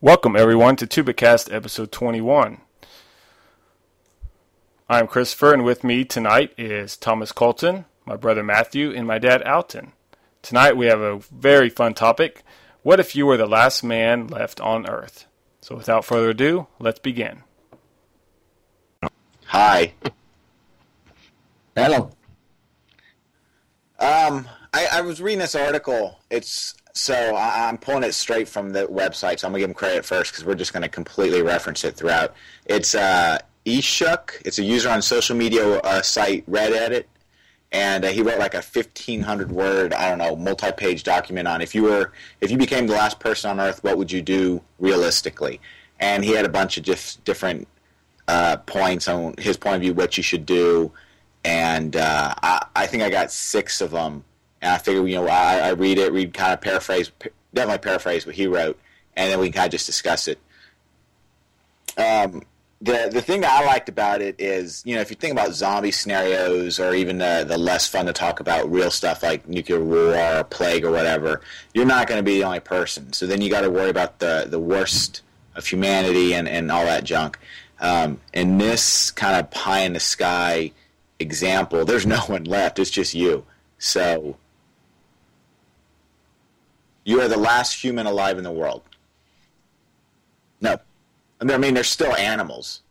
Welcome, everyone, to Tupacast episode 21. I'm Christopher, and with me tonight is Thomas Colton, my brother Matthew, and my dad Alton. Tonight we have a very fun topic What if you were the last man left on Earth? So, without further ado, let's begin. Hi. Hello. Um, I, I was reading this article. It's so I, I'm pulling it straight from the website. So I'm gonna give him credit first because we're just gonna completely reference it throughout. It's uh, Eshuk. It's a user on social media uh, site Reddit, and uh, he wrote like a 1500 word I don't know multi-page document on if you were if you became the last person on Earth, what would you do realistically? And he had a bunch of just different uh, points on his point of view, what you should do, and uh, I, I think I got six of them. And I figured, you know, I, I read it, read kind of paraphrase, definitely paraphrase what he wrote, and then we kind of just discuss it. Um, the the thing that I liked about it is, you know, if you think about zombie scenarios or even the the less fun to talk about real stuff like nuclear war or plague or whatever, you're not going to be the only person. So then you got to worry about the the worst of humanity and and all that junk. Um, in this kind of pie in the sky example, there's no one left. It's just you. So you are the last human alive in the world. No, I mean there's still animals,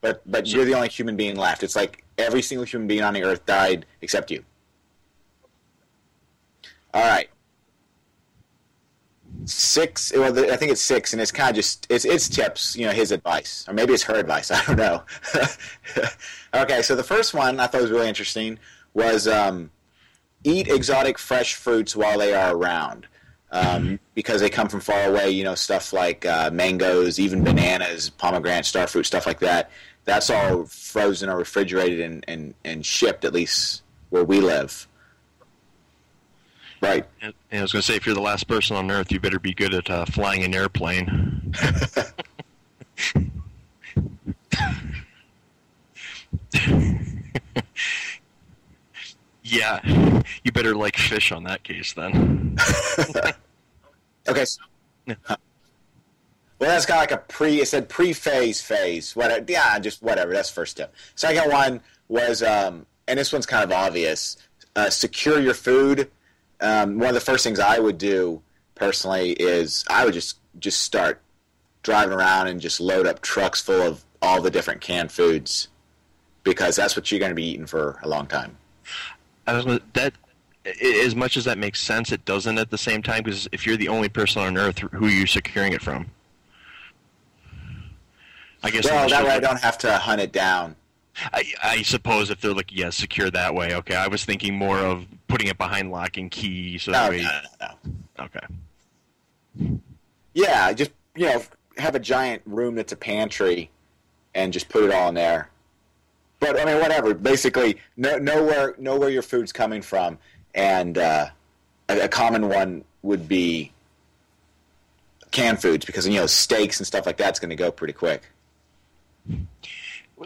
but but you're the only human being left. It's like every single human being on the earth died except you. All right. Six. Well, I think it's six, and it's kind of just it's it's tips. You know, his advice, or maybe it's her advice. I don't know. okay, so the first one I thought was really interesting was um, eat exotic fresh fruits while they are around. Um, because they come from far away, you know, stuff like uh, mangoes, even bananas, pomegranate, starfruit, stuff like that. That's all frozen or refrigerated and, and, and shipped, at least where we live. Right. And I was going to say, if you're the last person on Earth, you better be good at uh, flying an airplane. yeah, you better like fish on that case then. okay. So, huh. Well, that's got like a pre. It said pre-phase phase. Whatever. Yeah, just whatever. That's first step. Second one was, um, and this one's kind of obvious. Uh, secure your food. Um, one of the first things I would do personally is I would just just start driving around and just load up trucks full of all the different canned foods because that's what you're going to be eating for a long time. I was that as much as that makes sense, it doesn't at the same time because if you're the only person on Earth, who are you securing it from? I guess. Well, that way I don't have to hunt it down. I, I, suppose if they're like, yeah, secure that way. Okay, I was thinking more of putting it behind lock and key. So no, way... no, no, no. Okay. Yeah, just you know, have a giant room that's a pantry, and just put it all in there. But I mean, whatever. Basically, know, know where know where your food's coming from, and uh, a, a common one would be canned foods because you know steaks and stuff like that's going to go pretty quick.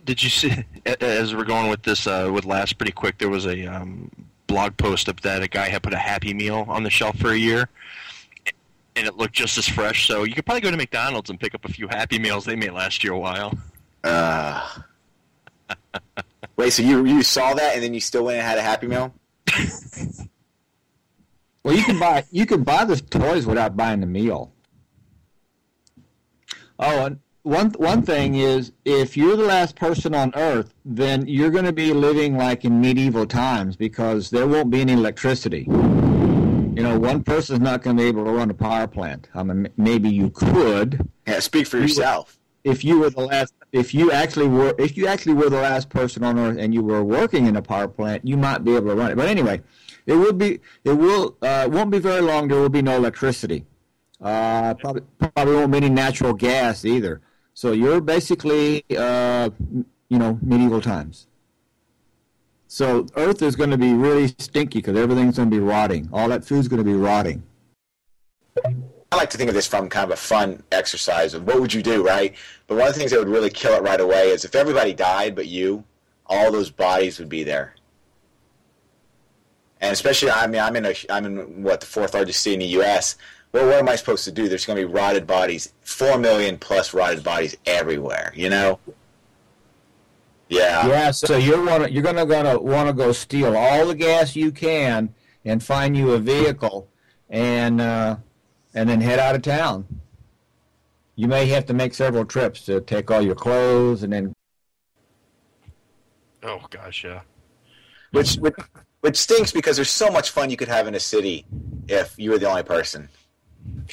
Did you see as we're going with this uh, with last pretty quick? There was a um, blog post up that a guy had put a Happy Meal on the shelf for a year, and it looked just as fresh. So you could probably go to McDonald's and pick up a few Happy Meals. They may last you a while. Uh, wait, so you you saw that and then you still went and had a Happy Meal? well, you can buy you can buy the toys without buying the meal. Oh, and one one thing is if you're the last person on Earth, then you're going to be living like in medieval times because there won't be any electricity. You know, one person's not going to be able to run a power plant. I mean, maybe you could. Yeah, speak for yourself. If you were the last, if you actually were, if you actually were the last person on Earth and you were working in a power plant, you might be able to run it. But anyway, it will be, it will, uh, won't be very long. There will be no electricity. Uh, probably, probably won't be any natural gas either. So you're basically, uh, you know, medieval times. So Earth is going to be really stinky because everything's going to be rotting. All that food's going to be rotting. I like to think of this from kind of a fun exercise of what would you do, right? But one of the things that would really kill it right away is if everybody died but you, all those bodies would be there. And especially, I mean, I'm in a, I'm in what the fourth largest city in the U.S. well, what am I supposed to do? There's going to be rotted bodies, four million plus rotted bodies everywhere. You know? Yeah. Yeah, so you're wanna, you're gonna gonna want to go steal all the gas you can and find you a vehicle, and uh, and then head out of town. You may have to make several trips to take all your clothes and then. Oh gosh, yeah. Which, which which stinks because there's so much fun you could have in a city if you were the only person.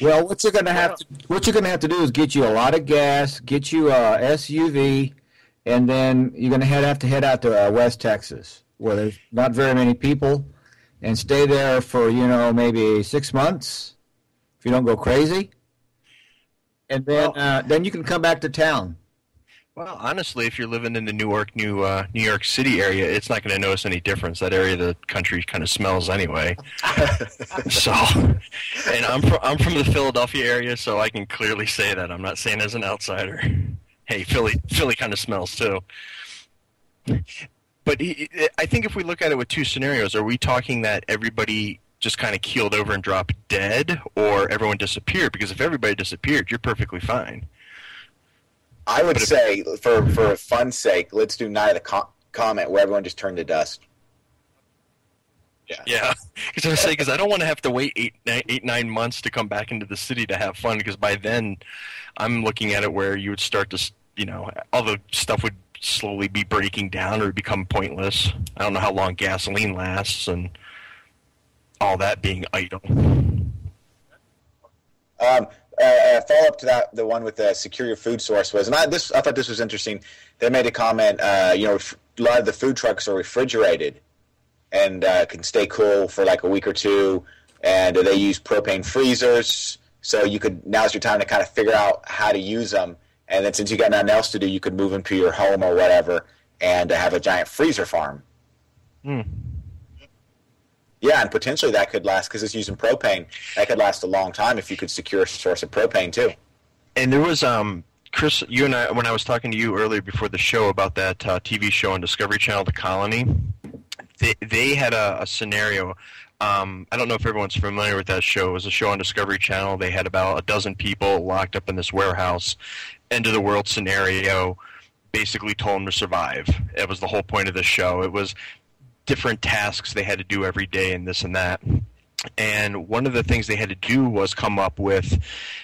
Well, what you're gonna have to what you're gonna have to do is get you a lot of gas, get you a SUV, and then you're gonna head have to head out to uh, West Texas, where there's not very many people, and stay there for you know maybe six months, if you don't go crazy, and then uh, then you can come back to town. Well, honestly, if you're living in the Newark, New uh, New York City area, it's not going to notice any difference. That area of the country kind of smells anyway. so, and I'm from I'm from the Philadelphia area, so I can clearly say that. I'm not saying as an outsider. Hey, Philly Philly kind of smells too. But he, I think if we look at it with two scenarios, are we talking that everybody just kind of keeled over and dropped dead, or everyone disappeared? Because if everybody disappeared, you're perfectly fine. I would if- say, for for fun's sake, let's do night of the co- Comet where everyone just turned to dust. Yeah. Yeah, because I was saying because I don't want to have to wait eight, nine, eight, nine months to come back into the city to have fun. Because by then, I'm looking at it where you would start to, you know, all the stuff would slowly be breaking down or become pointless. I don't know how long gasoline lasts and all that being idle. Um, uh, uh, follow up to that, the one with the secure your food source was, and I this I thought this was interesting. They made a comment. Uh, you know, a lot of the food trucks are refrigerated and uh, can stay cool for like a week or two, and they use propane freezers. So you could now's your time to kind of figure out how to use them, and then since you got nothing else to do, you could move them to your home or whatever, and uh, have a giant freezer farm. Hmm. Yeah, and potentially that could last because it's using propane. That could last a long time if you could secure a source of propane too. And there was um Chris, you and I when I was talking to you earlier before the show about that uh, TV show on Discovery Channel, The Colony. They they had a, a scenario. Um, I don't know if everyone's familiar with that show. It was a show on Discovery Channel. They had about a dozen people locked up in this warehouse. End of the world scenario. Basically, told them to survive. It was the whole point of the show. It was different tasks they had to do every day and this and that. And one of the things they had to do was come up with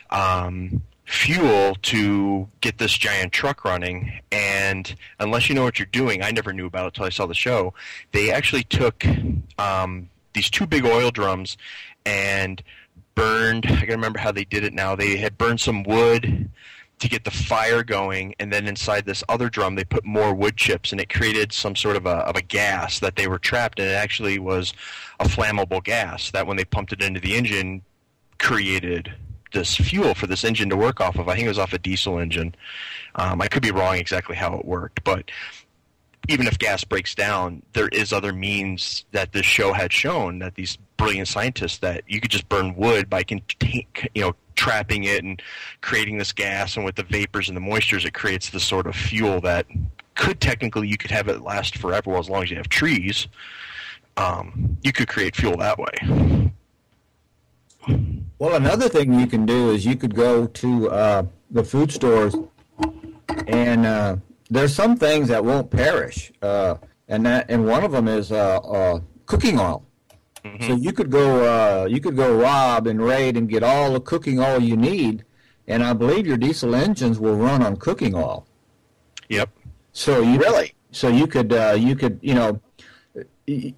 um, fuel to get this giant truck running. And unless you know what you're doing, I never knew about it until I saw the show. They actually took um, these two big oil drums and burned. I can remember how they did it now. They had burned some wood to get the fire going, and then inside this other drum they put more wood chips, and it created some sort of a of a gas that they were trapped, and it actually was a flammable gas that when they pumped it into the engine created this fuel for this engine to work off of. I think it was off a diesel engine. Um, I could be wrong exactly how it worked, but even if gas breaks down, there is other means that this show had shown that these brilliant scientists that you could just burn wood by contain, you know trapping it and creating this gas, and with the vapors and the moistures, it creates this sort of fuel that could technically you could have it last forever well, as long as you have trees. Um, you could create fuel that way. Well, another thing you can do is you could go to uh, the food stores, and uh, there's some things that won't perish, uh, and that and one of them is uh, uh, cooking oil. So you could go uh, you could go rob and raid and get all the cooking oil you need, and I believe your diesel engines will run on cooking oil. Yep. So you Really? so you could uh, you could you know y-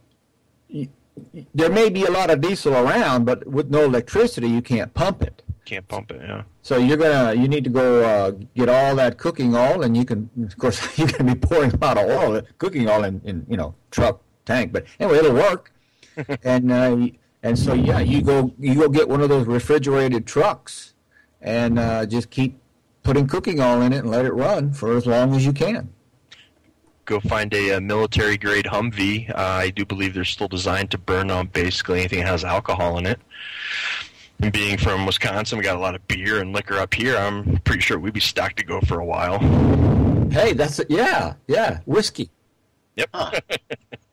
y- y- there may be a lot of diesel around, but with no electricity, you can't pump it. Can't pump it. Yeah. So you're gonna you need to go uh, get all that cooking oil, and you can of course you're gonna be pouring a lot of oil, cooking oil in, in you know truck tank, but anyway it'll work. And uh, and so yeah, you go you go get one of those refrigerated trucks, and uh, just keep putting cooking oil in it and let it run for as long as you can. go find a, uh military grade Humvee. Uh, I do believe they're still designed to burn on basically anything that has alcohol in it. And being from Wisconsin, we got a lot of beer and liquor up here. I'm pretty sure we'd be stocked to go for a while. Hey, that's it. Yeah, yeah, whiskey. Yep.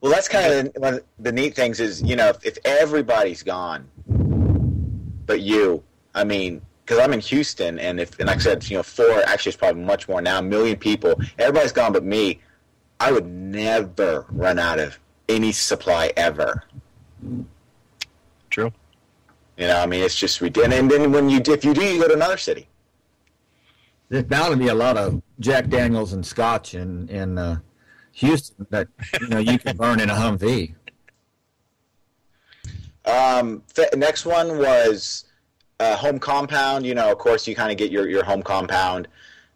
Well, that's kind of the, one of the neat things is, you know, if, if everybody's gone, but you. I mean, because I'm in Houston, and if and like I said, you know, four actually it's probably much more now, a million people. Everybody's gone, but me. I would never run out of any supply ever. True. You know, I mean, it's just ridiculous. And then when you if you do, you go to another city. There's bound to be a lot of Jack Daniels and Scotch in in uh, Houston that you know you can burn in a Humvee. Um, th- next one was uh, home compound. You know, of course, you kind of get your, your home compound.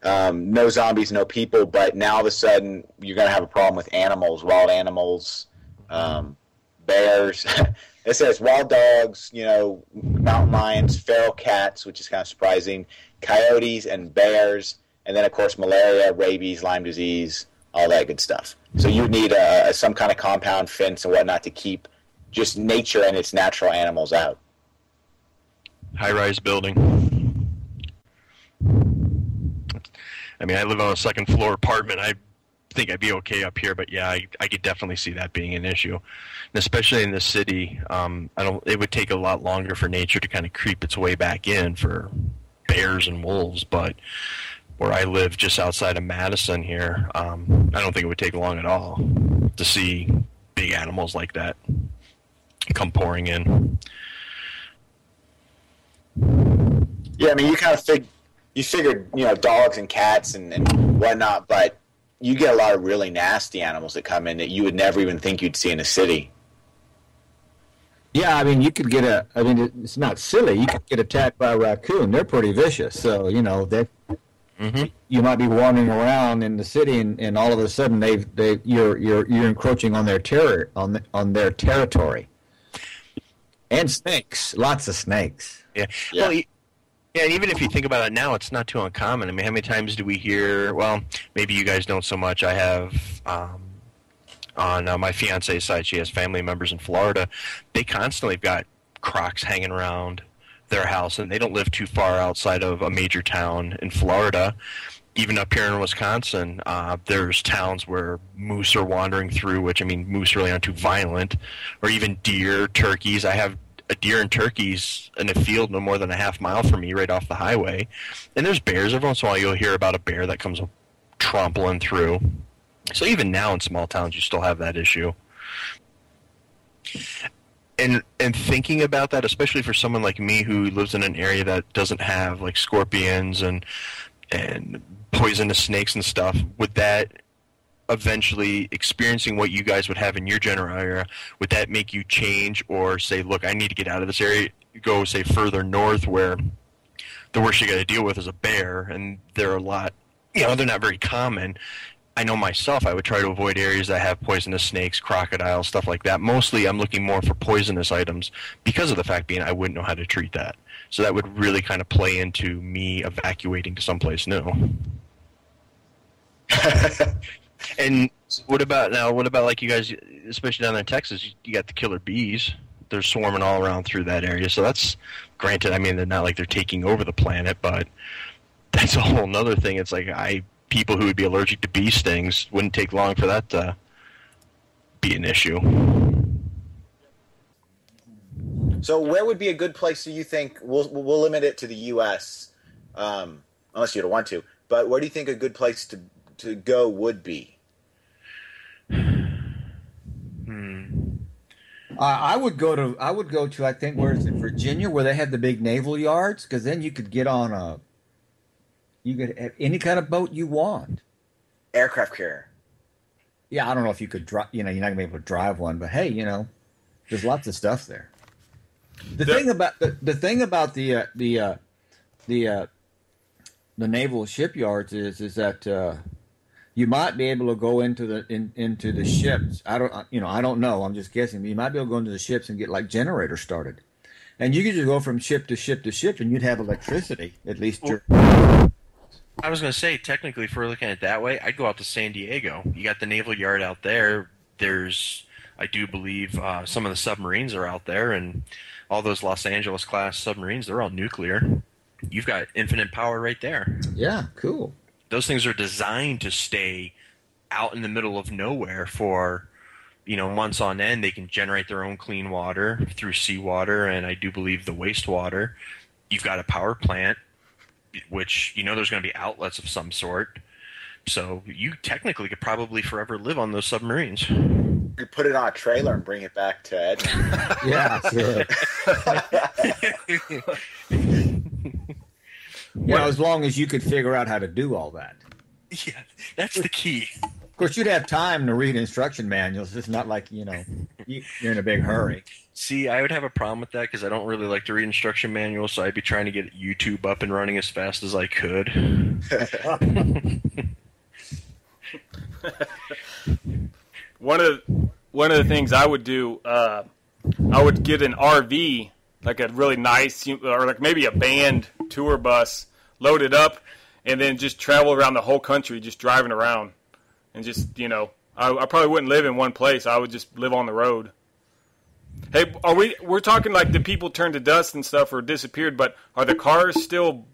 Um, no zombies, no people, but now all of a sudden you're going to have a problem with animals, wild animals, um, bears. it says wild dogs, you know, mountain lions, feral cats, which is kind of surprising, coyotes and bears, and then of course malaria, rabies, Lyme disease, all that good stuff. So you need a, some kind of compound fence and whatnot to keep just nature and its natural animals out. High rise building. I mean, I live on a second floor apartment. I think I'd be okay up here, but yeah, I, I could definitely see that being an issue, and especially in the city. Um, I don't. It would take a lot longer for nature to kind of creep its way back in for bears and wolves, but where I live, just outside of Madison here, um, I don't think it would take long at all to see big animals like that come pouring in. Yeah, I mean, you kind of fig- you figured, you know, dogs and cats and, and whatnot, but you get a lot of really nasty animals that come in that you would never even think you'd see in a city. Yeah, I mean, you could get a. I mean, it's not silly. You could get attacked by a raccoon. They're pretty vicious. So you know that mm-hmm. you might be wandering around in the city, and, and all of a sudden they've they you're you're you're encroaching on their terror on the, on their territory. And snakes, lots of snakes. Yeah. yeah. Well, yeah, even if you think about it now, it's not too uncommon. I mean, how many times do we hear? Well, maybe you guys don't so much. I have um, on uh, my fiance's side; she has family members in Florida. They constantly have got crocs hanging around their house, and they don't live too far outside of a major town in Florida. Even up here in Wisconsin, uh, there's towns where moose are wandering through, which I mean, moose really aren't too violent, or even deer, turkeys. I have a deer and turkeys in a field no more than a half mile from me, right off the highway. And there's bears. Every once in a while, you'll hear about a bear that comes trampling through. So even now in small towns, you still have that issue. And and thinking about that, especially for someone like me who lives in an area that doesn't have like scorpions and and poisonous snakes and stuff, would that eventually experiencing what you guys would have in your general area, would that make you change or say, look, I need to get out of this area, go say further north where the worst you got to deal with is a bear, and they're a lot, you know, they're not very common. I know myself, I would try to avoid areas that have poisonous snakes, crocodiles, stuff like that. Mostly, I'm looking more for poisonous items because of the fact being I wouldn't know how to treat that. So that would really kind of play into me evacuating to someplace new. And what about now? What about like you guys, especially down in Texas? You got the killer bees. They're swarming all around through that area. So that's granted. I mean, they're not like they're taking over the planet, but that's a whole other thing. It's like I people who would be allergic to bee stings wouldn't take long for that to be an issue. So, where would be a good place? Do you think we'll we'll limit it to the U.S. Um, unless you don't want to? But where do you think a good place to to go would be? Hmm. Uh, I would go to I would go to I think where is it Virginia where they have the big naval yards because then you could get on a you could have any kind of boat you want. Aircraft carrier. Yeah, I don't know if you could drive. You know, you're not gonna be able to drive one, but hey, you know, there's lots of stuff there. The, the thing about the, the thing about the uh, the uh, the uh, the naval shipyards is is that uh, you might be able to go into the in, into the ships. I don't, you know, I don't know. I'm just guessing. You might be able to go into the ships and get like generators started, and you could just go from ship to ship to ship, and you'd have electricity at least. Well, I was going to say, technically, if we're looking at it that way, I'd go out to San Diego. You got the naval yard out there. There's, I do believe, uh, some of the submarines are out there, and all those Los Angeles class submarines, they're all nuclear. You've got infinite power right there. Yeah, cool those things are designed to stay out in the middle of nowhere for you know, months on end, they can generate their own clean water through seawater and I do believe the wastewater. You've got a power plant, which you know there's going to be outlets of some sort. So you technically could probably forever live on those submarines. You put it on a trailer and bring it back to Edmonton. Yeah, sure. you know, as long as you could figure out how to do all that. Yeah, that's the key. Of course, you'd have time to read instruction manuals. It's not like you know you're in a big hurry. See, I would have a problem with that because I don't really like to read instruction manuals, so I'd be trying to get YouTube up and running as fast as I could. One of one of the things I would do, uh, I would get an RV, like a really nice, or like maybe a band tour bus, load it up, and then just travel around the whole country, just driving around, and just you know, I, I probably wouldn't live in one place. I would just live on the road. Hey, are we? We're talking like the people turned to dust and stuff or disappeared, but are the cars still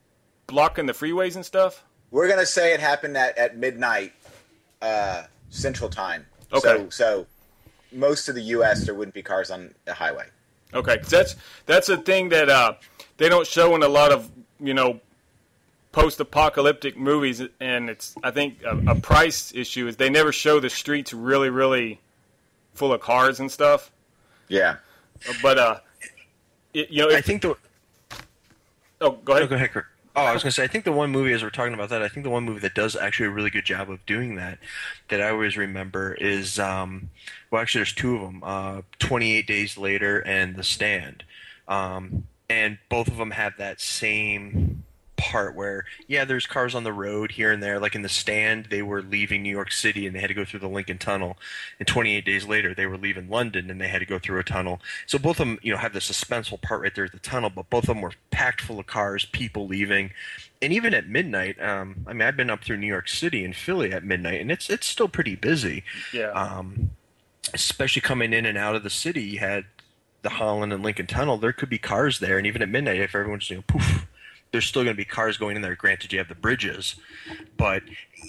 blocking the freeways and stuff? We're gonna say it happened at, at midnight uh, Central Time. Okay. So, so most of the U.S. there wouldn't be cars on the highway. Okay, that's that's a thing that uh, they don't show in a lot of you know post-apocalyptic movies, and it's I think a, a price issue is they never show the streets really really full of cars and stuff. Yeah. But uh, it, you know, I think the oh, go ahead. go ahead, Kurt. Oh, I was going to say, I think the one movie, as we're talking about that, I think the one movie that does actually a really good job of doing that, that I always remember is, um, well, actually, there's two of them, uh, 28 Days Later and The Stand. Um, and both of them have that same part where, yeah, there's cars on the road here and there. Like in The Stand, they were leaving New York City and they had to go through the Lincoln Tunnel. And 28 Days Later, they were leaving London and they had to go through a tunnel. So both of them, you know, have the suspenseful part right there at the tunnel, but both of them were packed full of cars, people leaving. And even at midnight, um, I mean, I've been up through New York City and Philly at midnight, and it's it's still pretty busy. Yeah. Um, especially coming in and out of the city, you had the Holland and Lincoln Tunnel. There could be cars there, and even at midnight, if everyone's you know, poof, there's still going to be cars going in there. Granted, you have the bridges, but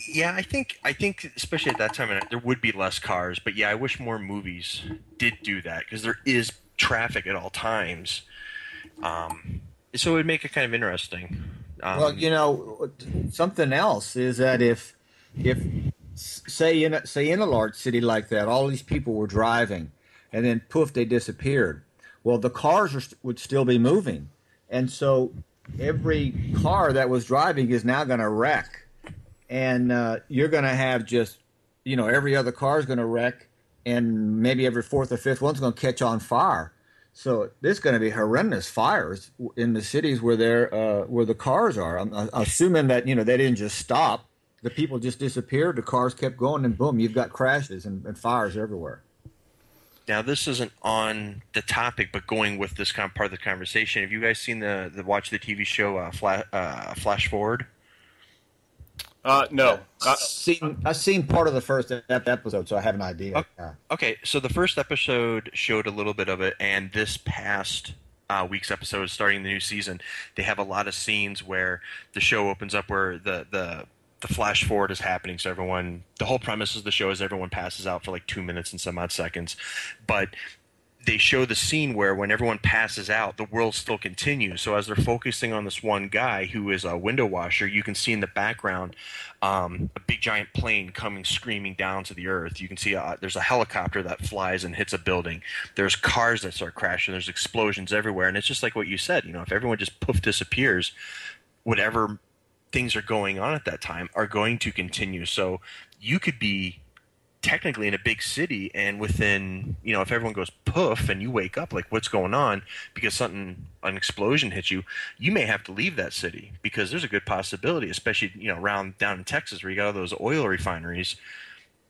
yeah, I think I think especially at that time, there would be less cars. But yeah, I wish more movies did do that because there is traffic at all times. Um, so it would make it kind of interesting. Um, Well, you know, something else is that if if say in a, say in a large city like that, all these people were driving, and then poof, they disappeared. Well, the cars are, would still be moving, and so every car that was driving is now going to wreck, and uh, you're going to have just you know every other car is going to wreck, and maybe every fourth or fifth one's going to catch on fire. So there's going to be horrendous fires in the cities where they're uh, where the cars are. I'm, I'm assuming that you know they didn't just stop. The people just disappeared. The cars kept going, and boom, you've got crashes and, and fires everywhere. Now, this isn't on the topic, but going with this kind of part of the conversation. Have you guys seen the, the watch the TV show uh, Flash, uh, Flash Forward? Uh, no. Uh, seen, I've seen part of the first episode, so I have an idea. Okay, so the first episode showed a little bit of it, and this past uh, week's episode, starting the new season, they have a lot of scenes where the show opens up where the the the flash forward is happening. So everyone, the whole premise of the show is everyone passes out for like two minutes and some odd seconds, but they show the scene where when everyone passes out, the world still continues. So as they're focusing on this one guy who is a window washer, you can see in the background um, a big giant plane coming screaming down to the earth. You can see uh there's a helicopter that flies and hits a building. There's cars that start crashing. There's explosions everywhere, and it's just like what you said. You know, if everyone just poof disappears, whatever things are going on at that time are going to continue. So you could be technically in a big city and within you know if everyone goes poof and you wake up like what's going on? Because something an explosion hits you you may have to leave that city because there's a good possibility especially you know around down in texas where you got all those oil refineries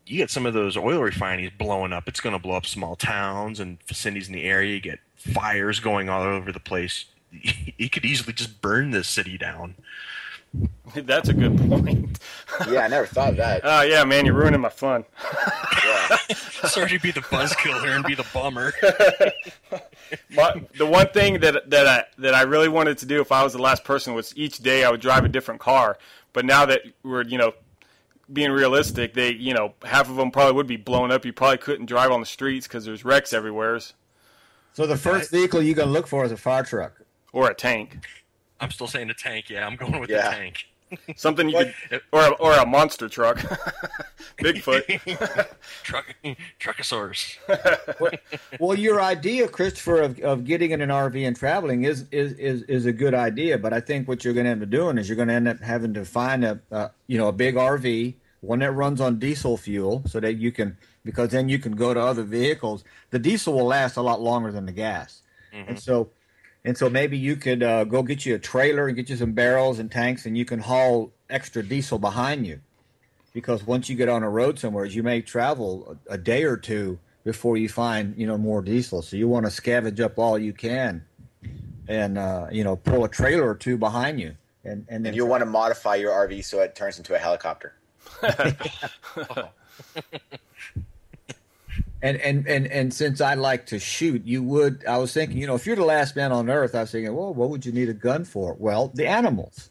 you get some of those oil refineries blowing up. It's going to blow up small towns and vicinities in the area. You get fires going all over the place. It could easily just burn this city down that's a good point. Yeah, I never thought of that. Oh yeah, man, you're ruining my fun. Yeah. sorry to be the buzzkill here and be the bummer My, the one thing that that I that I really wanted to do if I was the last person was each day I would drive a different car. But now that we're you know being realistic, they you know half of them probably would be blown up. You probably couldn't drive on the streets because there's wrecks everywhere, So the first vehicle you're going to look for is a fire truck. or a tank, I'm still saying the tank. Yeah, I'm going with Yeah. the tank. something you could, or a, or a monster truck, Bigfoot. Truck, Truckosaurus. Well, your idea, Christopher, of, of getting in an RV and traveling is, is, is, is a good idea. But I think what you're going to end up doing is you're going to end up having to find a, a you know a big RV, one that runs on diesel fuel, so that you can because then you can go to other vehicles. The diesel will last a lot longer than the gas, and mm-hmm. so and so maybe you could uh, go get you a trailer and get you some barrels and tanks, and you can haul extra diesel behind you. Because once you get on a road somewhere, you may travel a, a day or two before you find you know more diesel. So you want to scavenge up all you can, and uh, you know pull a trailer or two behind you, and and then And you'll want to modify your RV so it turns into a helicopter. And, and and and since I like to shoot, you would. I was thinking, you know, if you're the last man on Earth, I was thinking, well, what would you need a gun for? Well, the animals.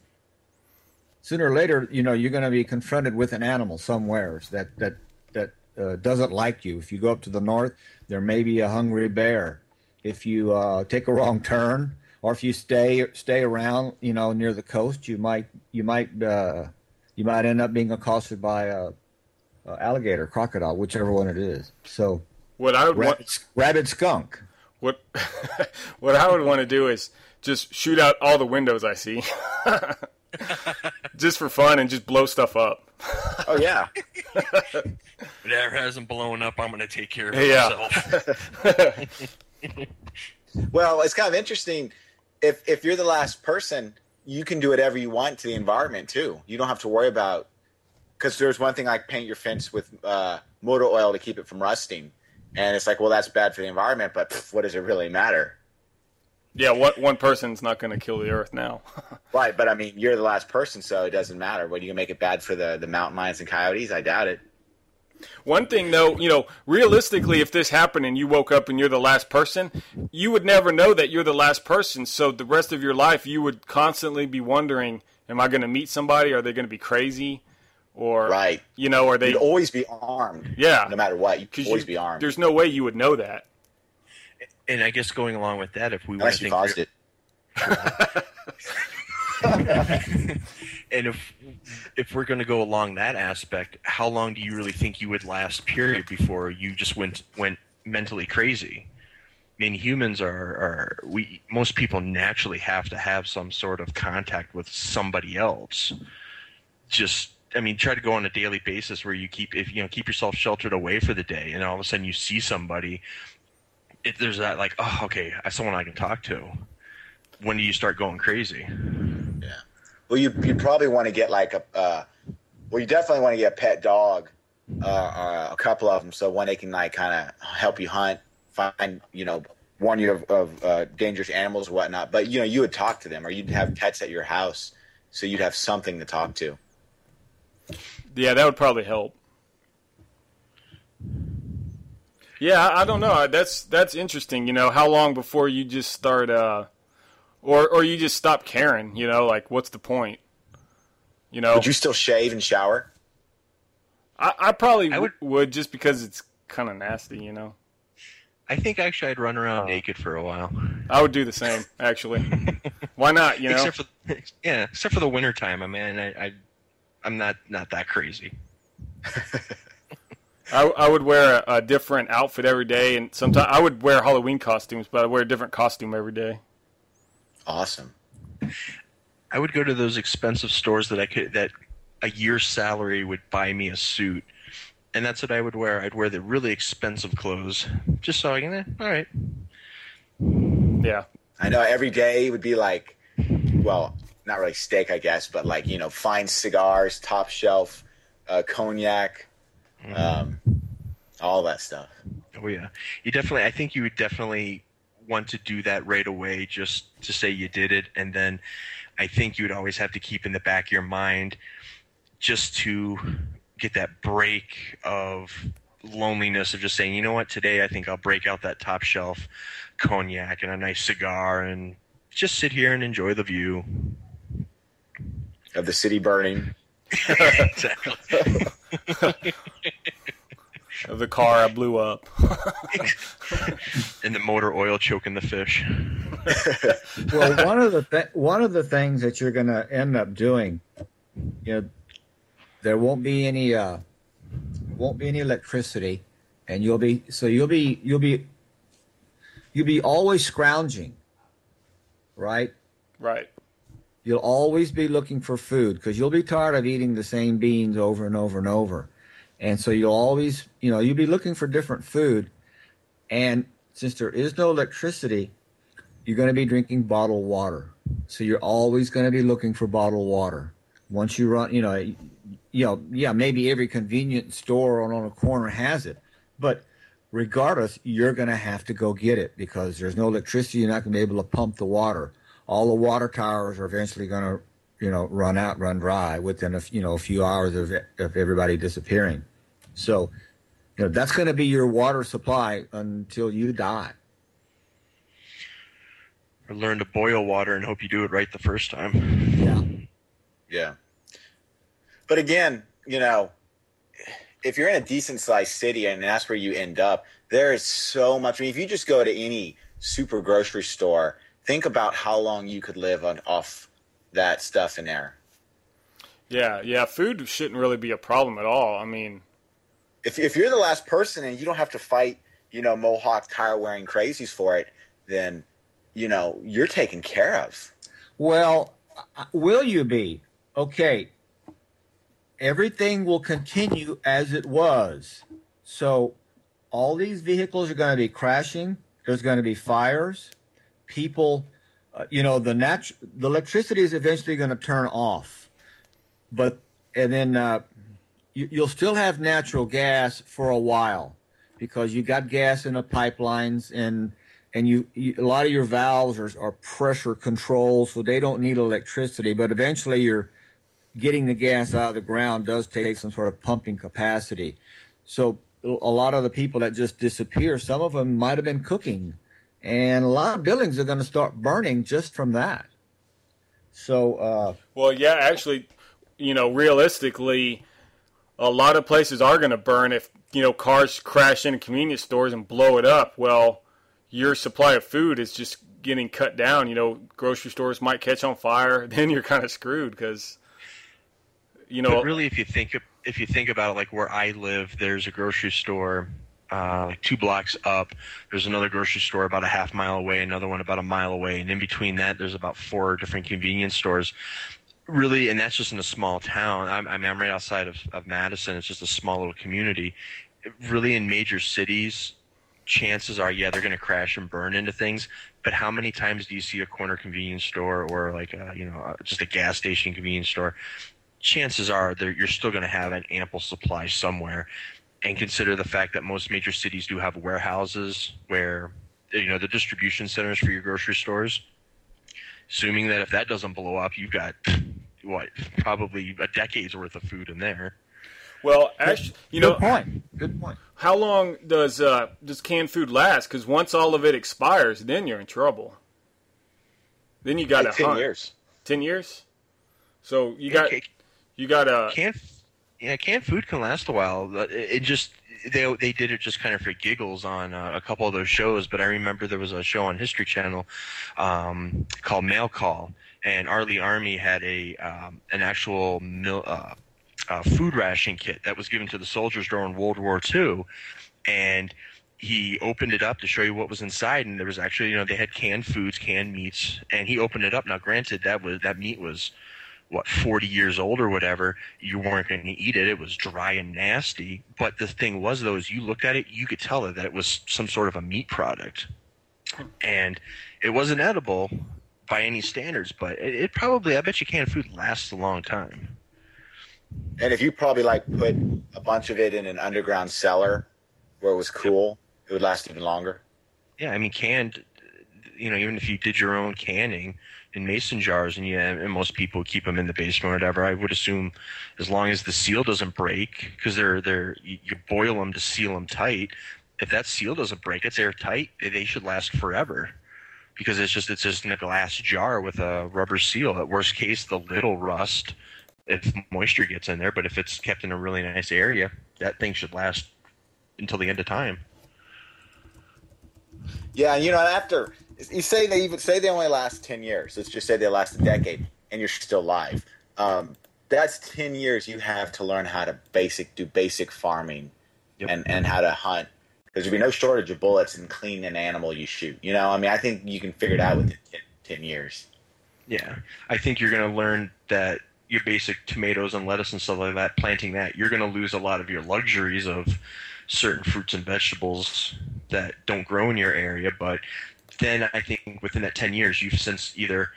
Sooner or later, you know, you're going to be confronted with an animal somewhere that that that uh, doesn't like you. If you go up to the north, there may be a hungry bear. If you uh, take a wrong turn, or if you stay stay around, you know, near the coast, you might you might uh, you might end up being accosted by a, a alligator, crocodile, whichever one it is. So What I would want, rabid, rabid skunk. what what I would want to do is just shoot out all the windows I see, just for fun, and just blow stuff up. Oh yeah, Whatever hasn't blown up, I'm going to take care of it Yeah. myself. Well, it's kind of interesting. If if you're the last person, you can do whatever you want to the environment too. You don't have to worry about because there's one thing like paint your fence with uh, motor oil to keep it from rusting, and it's like, well, that's bad for the environment, but pff, what does it really matter? Yeah, one one person's not going to kill the earth now. Right, but I mean, you're the last person, so it doesn't matter. What are you gonna make it bad for the the mountain lions and coyotes? I doubt it. One thing though, you know, realistically, if this happened and you woke up and you're the last person, you would never know that you're the last person. So the rest of your life, you would constantly be wondering, "Am I going to meet somebody? Are they going to be crazy?" Or Right. you know, or they? You'd always be armed. Yeah. no matter what, you'd 'cause always you- be armed. There's no way you would know that. And I guess going along with that, if we want Unless to you think caused it. and if if we're going to go along that aspect, how long do you really think you would last? Period before you just went went mentally crazy. I mean, humans are, are we most people naturally have to have some sort of contact with somebody else. Just I mean, try to go on a daily basis where you keep if you know keep yourself sheltered away for the day, and all of a sudden you see somebody. It, there's that like, oh, okay, I someone I can talk to. When do you start going crazy? Yeah. Well, you you probably want to get like a uh, well, you definitely want to get a pet dog, uh, uh, a couple of them, so one they can like kind of help you hunt, find you know, warn you of, of uh, dangerous animals or whatnot. But you know, you would talk to them, or you'd have pets at your house, so you'd have something to talk to. Yeah, that would probably help. Yeah, I, I don't know. That's that's interesting. You know, how long before you just start, uh, or or you just stop caring? You know, like what's the point? You know, Would you still shave and shower? I, I probably I would- would, would just because it's kind of nasty. You know, I think actually I'd run around naked for a while. I would do the same. Actually, why not? You know, Except for yeah, except for the winter time. I mean, I, I I'm not not that crazy. I, I would wear a, a different outfit every day, and sometimes I would wear Halloween costumes, but I wear a different costume every day. Awesome. I would go to those expensive stores that I could that a year's salary would buy me a suit, and that's what I would wear. I'd wear the really expensive clothes just so I can. Eh, all right, Yeah, I know every day would be like, well, not really steak, I guess, but like you know, fine cigars, top shelf, uh, cognac, um, all that stuff. Oh yeah, you definitely. I think you would definitely want to do that right away, just to say you did it, and then I think you would always have to keep in the back of your mind, just to get that break of loneliness of just saying, you know what, today I think I'll break out that top shelf cognac and a nice cigar and just sit here and enjoy the view. Of the city burning. exactly. Of the car I blew up. and the motor oil choking the fish. well, one of the th- one of the things that you're going to end up doing, you know, there won't be any uh, won't be any electricity, and you'll be so you'll be you'll be you'll be always scrounging, right? Right. You'll always be looking for food because you'll be tired of eating the same beans over and over and over. And so you'll always, you know, you'll be looking for different food. And since there is no electricity, you're going to be drinking bottled water. So you're always going to be looking for bottled water. Once you run, you know, you know, yeah, maybe every convenience store on, on a corner has it, but regardless, you're going to have to go get it because there's no electricity. You're not going to be able to pump the water. All the water towers are eventually going to you know, run out, run dry within a you know a few hours of of everybody disappearing. So, you know, that's going to be your water supply until you die. Or learn to boil water and hope you do it right the first time. Yeah. Yeah. But again, you know, if you're in a decent sized city and that's where you end up, there is so much. I mean, if you just go to any super grocery store, think about how long you could live on off that stuff in air. Yeah, yeah, food shouldn't really be a problem at all. I mean, if if you're the last person and you don't have to fight, you know, Mohawk tire wearing crazies for it, then you know you're taken care of. Well, uh, will you be okay? Everything will continue as it was. So, all these vehicles are going to be crashing. There's going to be fires. People uh, you know the nat- the electricity is eventually going to turn off, but and then uh, you, you'll still have natural gas for a while because you got gas in the pipelines and and you, you, a lot of your valves are, are pressure controlled so they don't need electricity but eventually you're getting the gas out of the ground does take some sort of pumping capacity. So a lot of the people that just disappear some of them might have been cooking and a lot of buildings are going to start burning just from that. So, uh, well, yeah, actually, you know, realistically, a lot of places are going to burn if you know cars crash into convenience stores and blow it up. Well, your supply of food is just getting cut down. You know, grocery stores might catch on fire. Then you're kind of screwed because, you know, but really, if you think if you think about it, like where I live, there's a grocery store uh, like two blocks up. There's another grocery store about a half mile away, another one about a mile away, and in between that, there's about four different convenience stores. Really, and that's just in a small town. I'm, I mean, I'm right outside of, of Madison. It's just a small little community. Really, in major cities, chances are, yeah, they're going to crash and burn into things. But how many times do you see a corner convenience store or like a, you know just a gas station convenience store? Chances are, you're still going to have an ample supply somewhere and consider the fact that most major cities do have warehouses where you know the distribution centers for your grocery stores. Assuming that if that doesn't blow up you've got what probably a decade's worth of food in there. Well actually you good know point. Good point. how long does uh, does canned food last? Because once all of it expires then you're in trouble. Then you got like a 10 years. 10 years? So you got you got a canned yeah, canned food can last a while. It just they they did it just kind of for giggles on uh, a couple of those shows. But I remember there was a show on History Channel um, called Mail Call, and R. Ermey had a um, an actual mil, uh, uh, food ration kit that was given to the soldiers during World War II, and he opened it up to show you what was inside, and there was actually you know they had canned foods, canned meats, and he opened it up. Now, granted, that was that meat was what 40 years old or whatever you weren't going to eat it. It was dry and nasty. But the thing was though is you looked at it you could tell that it was some sort of a meat product. And it wasn't edible by any standards but it, it probably i bet you canned food lasts a long time. And if you probably like put a bunch of it in an underground cellar where it was cool it would last even longer. Yeah i mean canned you know even if you did your own canning in mason jars, and yeah, and most people keep them in the basement or whatever. I would assume as long as the seal doesn't break, because they're they're you, boil them to seal them tight. If that seal doesn't break, it's airtight. They should last forever because it's just it's just in a glass jar with a rubber seal. At worst case, the little rust, if moisture gets in there. But if it's kept in a really nice area, that thing should last until the end of time. Yeah, you know, after you say they even say they only last ten years. Let's just say they last a decade, and you're still live. Um, that's ten years you have to learn how to basic do basic farming, Yep. and and how to hunt. Because there'll be no shortage of bullets and clean an animal you shoot. You know, I mean, I think you can figure it out within 10, 10 years. Yeah, I think you're going to learn that your basic tomatoes and lettuce and stuff like that, planting that, you're going to lose a lot of your luxuries of certain fruits and vegetables that don't grow in your area. But then I think within that 10 years, you've since either,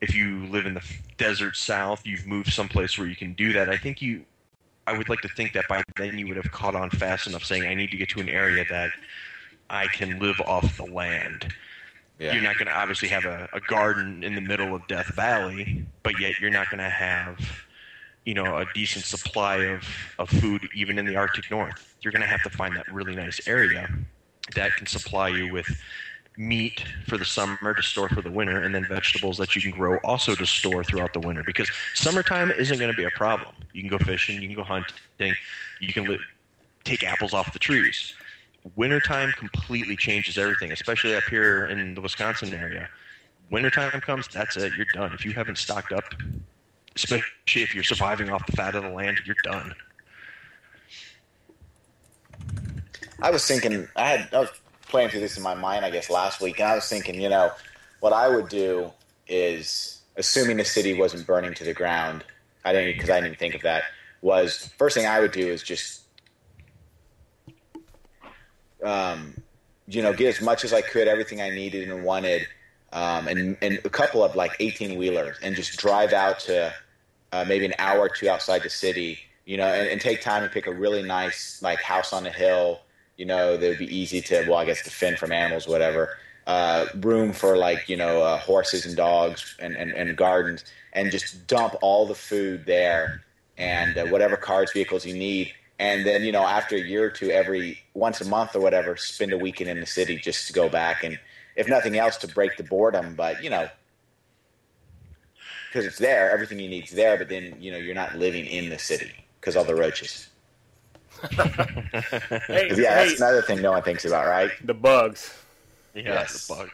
if you live in the desert south, you've moved someplace where you can do that. I think you, I would like to think that by then you would have caught on fast enough saying, I need to get to an area that I can live off the land you're not going to obviously have a, a garden in the middle of Death Valley, but yet you're not going to have, you know, a decent supply of, of food even in the Arctic North. You're going to have to find that really nice area that can supply you with meat for the summer to store for the winter, and then vegetables that you can grow also to store throughout the winter. Because summertime isn't going to be a problem. You can go fishing, you can go hunting, you can li- take apples off the trees wintertime completely changes everything, especially up here in the Wisconsin area. Wintertime comes, that's it, you're done. If you haven't stocked up, especially if you're surviving off the fat of the land, you're done. I was thinking, I had, I was playing through this in my mind, I guess, last week, and I was thinking, you know, what I would do is, assuming the city wasn't burning to the ground, I didn't, because I didn't think of that, was first thing I would do is just, um, you know, get as much as I could, everything I needed and wanted, um, and, and a couple of like 18 wheelers, and just drive out to uh, maybe an hour or two outside the city, you know, and, and take time and pick a really nice like house on a hill, you know, that would be easy to, well, I guess defend from animals, whatever. Uh, room for like you know uh, horses and dogs and, and, and gardens, and just dump all the food there and uh, whatever cars, vehicles you need, and then you know after a year or two, every once a month or whatever, spend a weekend in the city just to go back and if nothing else to break the boredom, but you know because it's there, everything you need's there, but then you know you're not living in the city because all the roaches. Hey, 'Cause, yeah, hey, that's another thing no one thinks about, right? the bugs. Yeah, Yes. the bugs.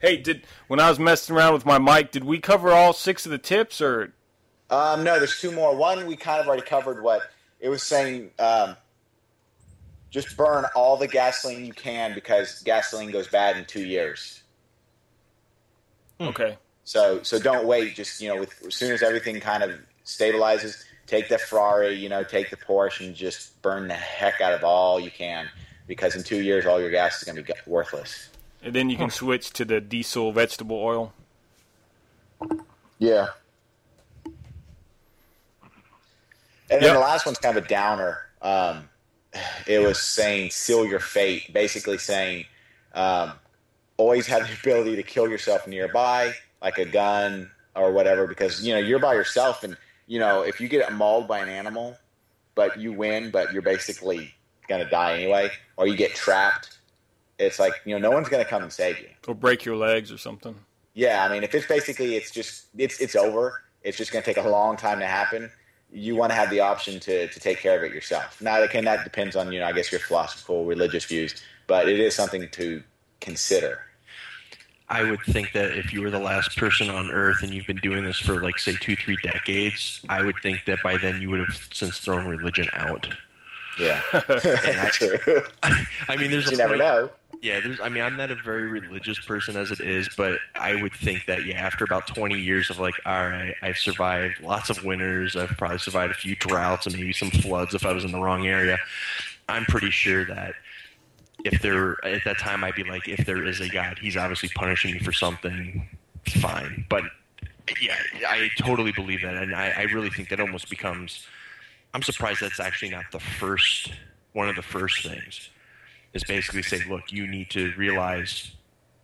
Hey, did when I was messing around with my mic, did we cover all six of the tips, or Um, no, there's two more. One we kind of already covered. What it was saying. Um, just burn all the gasoline you can because gasoline goes bad in two years. okay? So so don't wait. Just you know, with, as soon as everything kind of stabilizes, take the Ferrari, you know, take the Porsche, and just burn the heck out of all you can because in two years all your gas is going to be worthless. And then you can switch to the diesel vegetable oil. Yeah. And then Yep. the last one's kind of a downer. Um, it was saying seal your fate, basically saying um, always have the ability to kill yourself nearby, like a gun or whatever, because you know you're by yourself, and you know if you get mauled by an animal, but you win, but you're basically gonna die anyway, or you get trapped. It's like you know no one's gonna come and save you. Or break your legs or something. Yeah, I mean, if it's basically it's just it's it's over. It's just going to take a long time to happen. You want to have the option to to take care of it yourself. Now, again, that depends on you know I guess your philosophical religious views, but it is something to consider. I would think that if you were the last person on Earth and you've been doing this for like say two, three decades, I would think that by then you would have since thrown religion out. Yeah, That's true. I mean, there's you a never point- know. Yeah, there's. I mean, I'm not a very religious person as it is, but I would think that yeah, after about 20 years of like, all right, I've survived lots of winters. I've probably survived a few droughts and maybe some floods if I was in the wrong area. I'm pretty sure that if there at that time I'd be like, if there is a God, He's obviously punishing me for something. Fine, but yeah, I totally believe that, and I, I really think that almost becomes. I'm surprised that's actually not the first one of the first things is basically say, look, you need to realize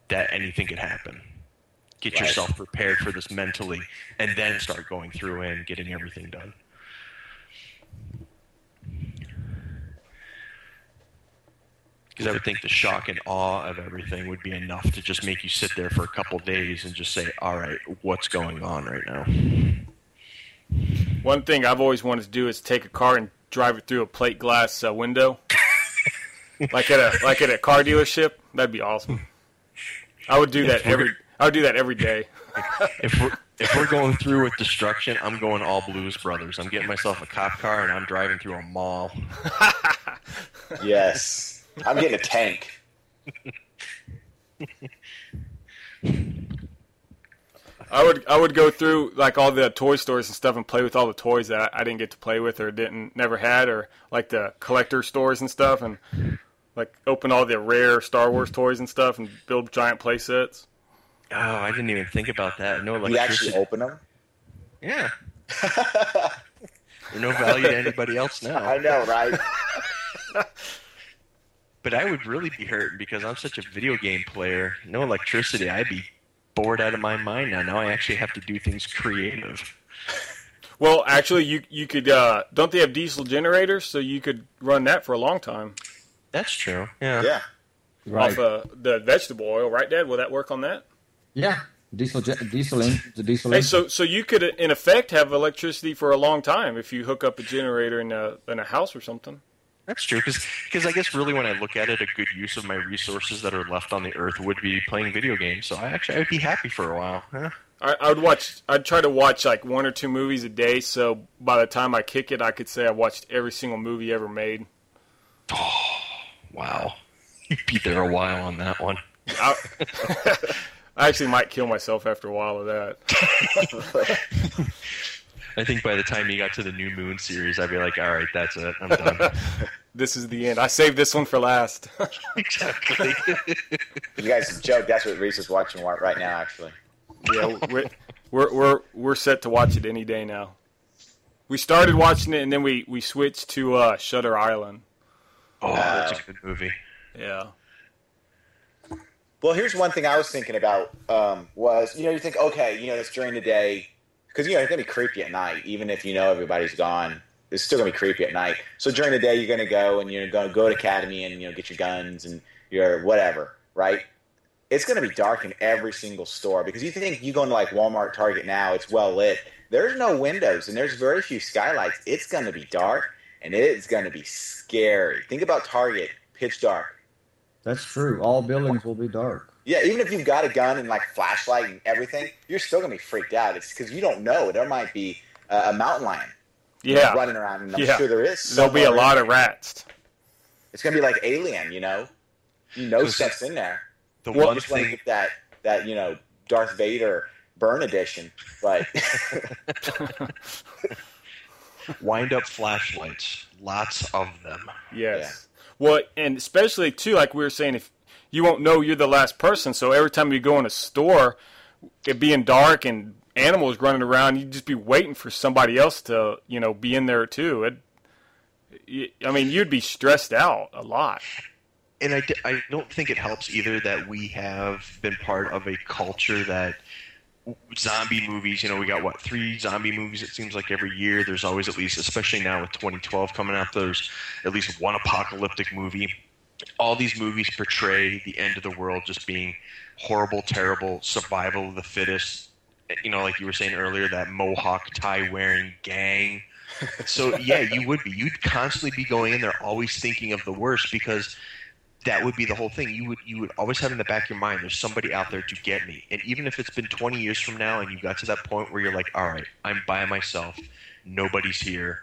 that anything could happen. Get Right. yourself prepared for this mentally, and then start going through and getting everything done. Because I would think the shock and awe of everything would be enough to just make you sit there for a couple days and just say, "All right, what's going on right now?" One thing I've always wanted to do is take a car and drive it through a plate glass uh, window, like at a like at a car dealership. That'd be awesome. I would do that every. I would do that every day. if we're if we're going through with destruction, I'm going all Blues Brothers. I'm getting myself a cop car and I'm driving through a mall. Yes. I'm getting a tank. I would I would go through like all the toy stores and stuff and play with all the toys that I didn't get to play with or didn't never had or like the collector stores and stuff and like open all the rare Star Wars toys and stuff and build giant play sets. Oh, I didn't even think about that. No like You actually open them? Yeah. They're no value to anybody else now. I know, right? But I would really be hurt because I'm such a video game player. No electricity. I'd be bored out of my mind now. Now I actually have to do things creative. Well, actually, you you could uh, don't they have diesel generators so you could run that for a long time That's true. Yeah. Yeah. Right. off uh, the vegetable oil, right, Dad? Will that work on that? yeah. Diesel, ge- diesel, in, the diesel. Hey, in. so so you could in effect have electricity for a long time if you hook up a generator in a in a house or something. That's true. Because I guess really when I look at it, a good use of my resources that are left on the earth would be playing video games. So I actually I would be happy for a while. Yeah. I, I would watch. I'd try to watch like one or two movies a day. So by the time I kick it, I could say I watched every single movie ever made. Wow. You'd be there a while on that one. I, I actually might kill myself after a while of that. I think by the time you got to the New Moon series, I'd be like, all right, that's it. I'm done. This is the end. I saved this one for last. exactly. You guys joke. That's what Reese is watching right now, actually. yeah, we're, we're we're we're set to watch it any day now. We started watching it and then we we switched to uh, Shutter Island. oh, that's a good movie. Yeah. Well, here's one thing I was thinking about um, was, you know, you think, okay, you know, it's during the day, because, you know, it's to be creepy at night, even if you know everybody's gone. It's still to be creepy at night. So during the day, you're to go and you're to go to Academy and, you know, get your guns and your whatever, right? It's to be dark in every single store because you think you go into like Walmart, Target now, it's well lit. There's no windows and there's very few skylights. It's to be dark and it's to be scary. Think about Target, pitch dark. That's true. All buildings will be dark. Yeah, even if you've got a gun and like flashlight and everything, you're still gonna be freaked out. It's because you don't know. There might be uh, a mountain lion Yeah. running around, and I'm Yeah. sure there is. There'll be a lot of rats. It's gonna be like Alien, you know. You know Cause stuff's in there. The You one just thing, get that that you know Darth Vader burn edition, but wind up flashlights, lots of them. Yes. Well, and especially too, like we were saying, if you won't know you're the last person, so every time you go in a store, it being dark and animals running around, you'd just be waiting for somebody else to, you know, be in there too. It, I mean, you'd be stressed out a lot. and I, I don't think it helps either that we have been part of a culture that zombie movies you know we got what three zombie movies it seems like every year there's always at least especially now with 2012 coming out there's at least one apocalyptic movie all these movies portray the end of the world just being horrible terrible survival of the fittest you know like you were saying earlier that mohawk tie wearing gang so yeah you would be you'd constantly be going in there always thinking of the worst because that would be the whole thing. You would you would always have in the back of your mind, there's somebody out there to get me. And even if it's been 20 years from now, and you got to that point where you're like, all right, I'm by myself, nobody's here.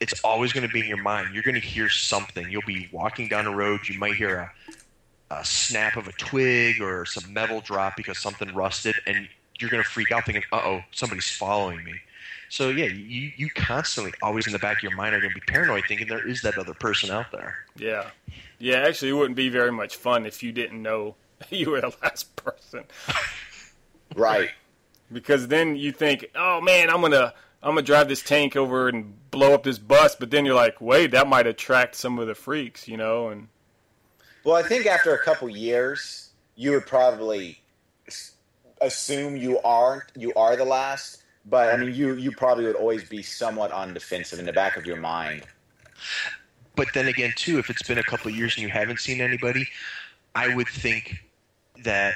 It's always going to be in your mind. You're going to hear something. You'll be walking down the road. You might hear a, a snap of a twig or some metal drop because something rusted, and you're going to freak out, thinking, "Uh oh, somebody's following me." So yeah, you you constantly, always in the back of your mind, are going to be paranoid, thinking there is that other person out there. Yeah. Yeah, actually, it wouldn't be very much fun if you didn't know you were the last person. right. because then you think, oh man, I'm gonna I'm gonna drive this tank over and blow up this bus, but then you're like, wait, that might attract some of the freaks, you know, and Well, I think after a couple years, you would probably assume you aren't you are the last. But I mean, you you probably would always be somewhat on defensive in the back of your mind. but then again, too, if it's been a couple years and you haven't seen anybody, I would think that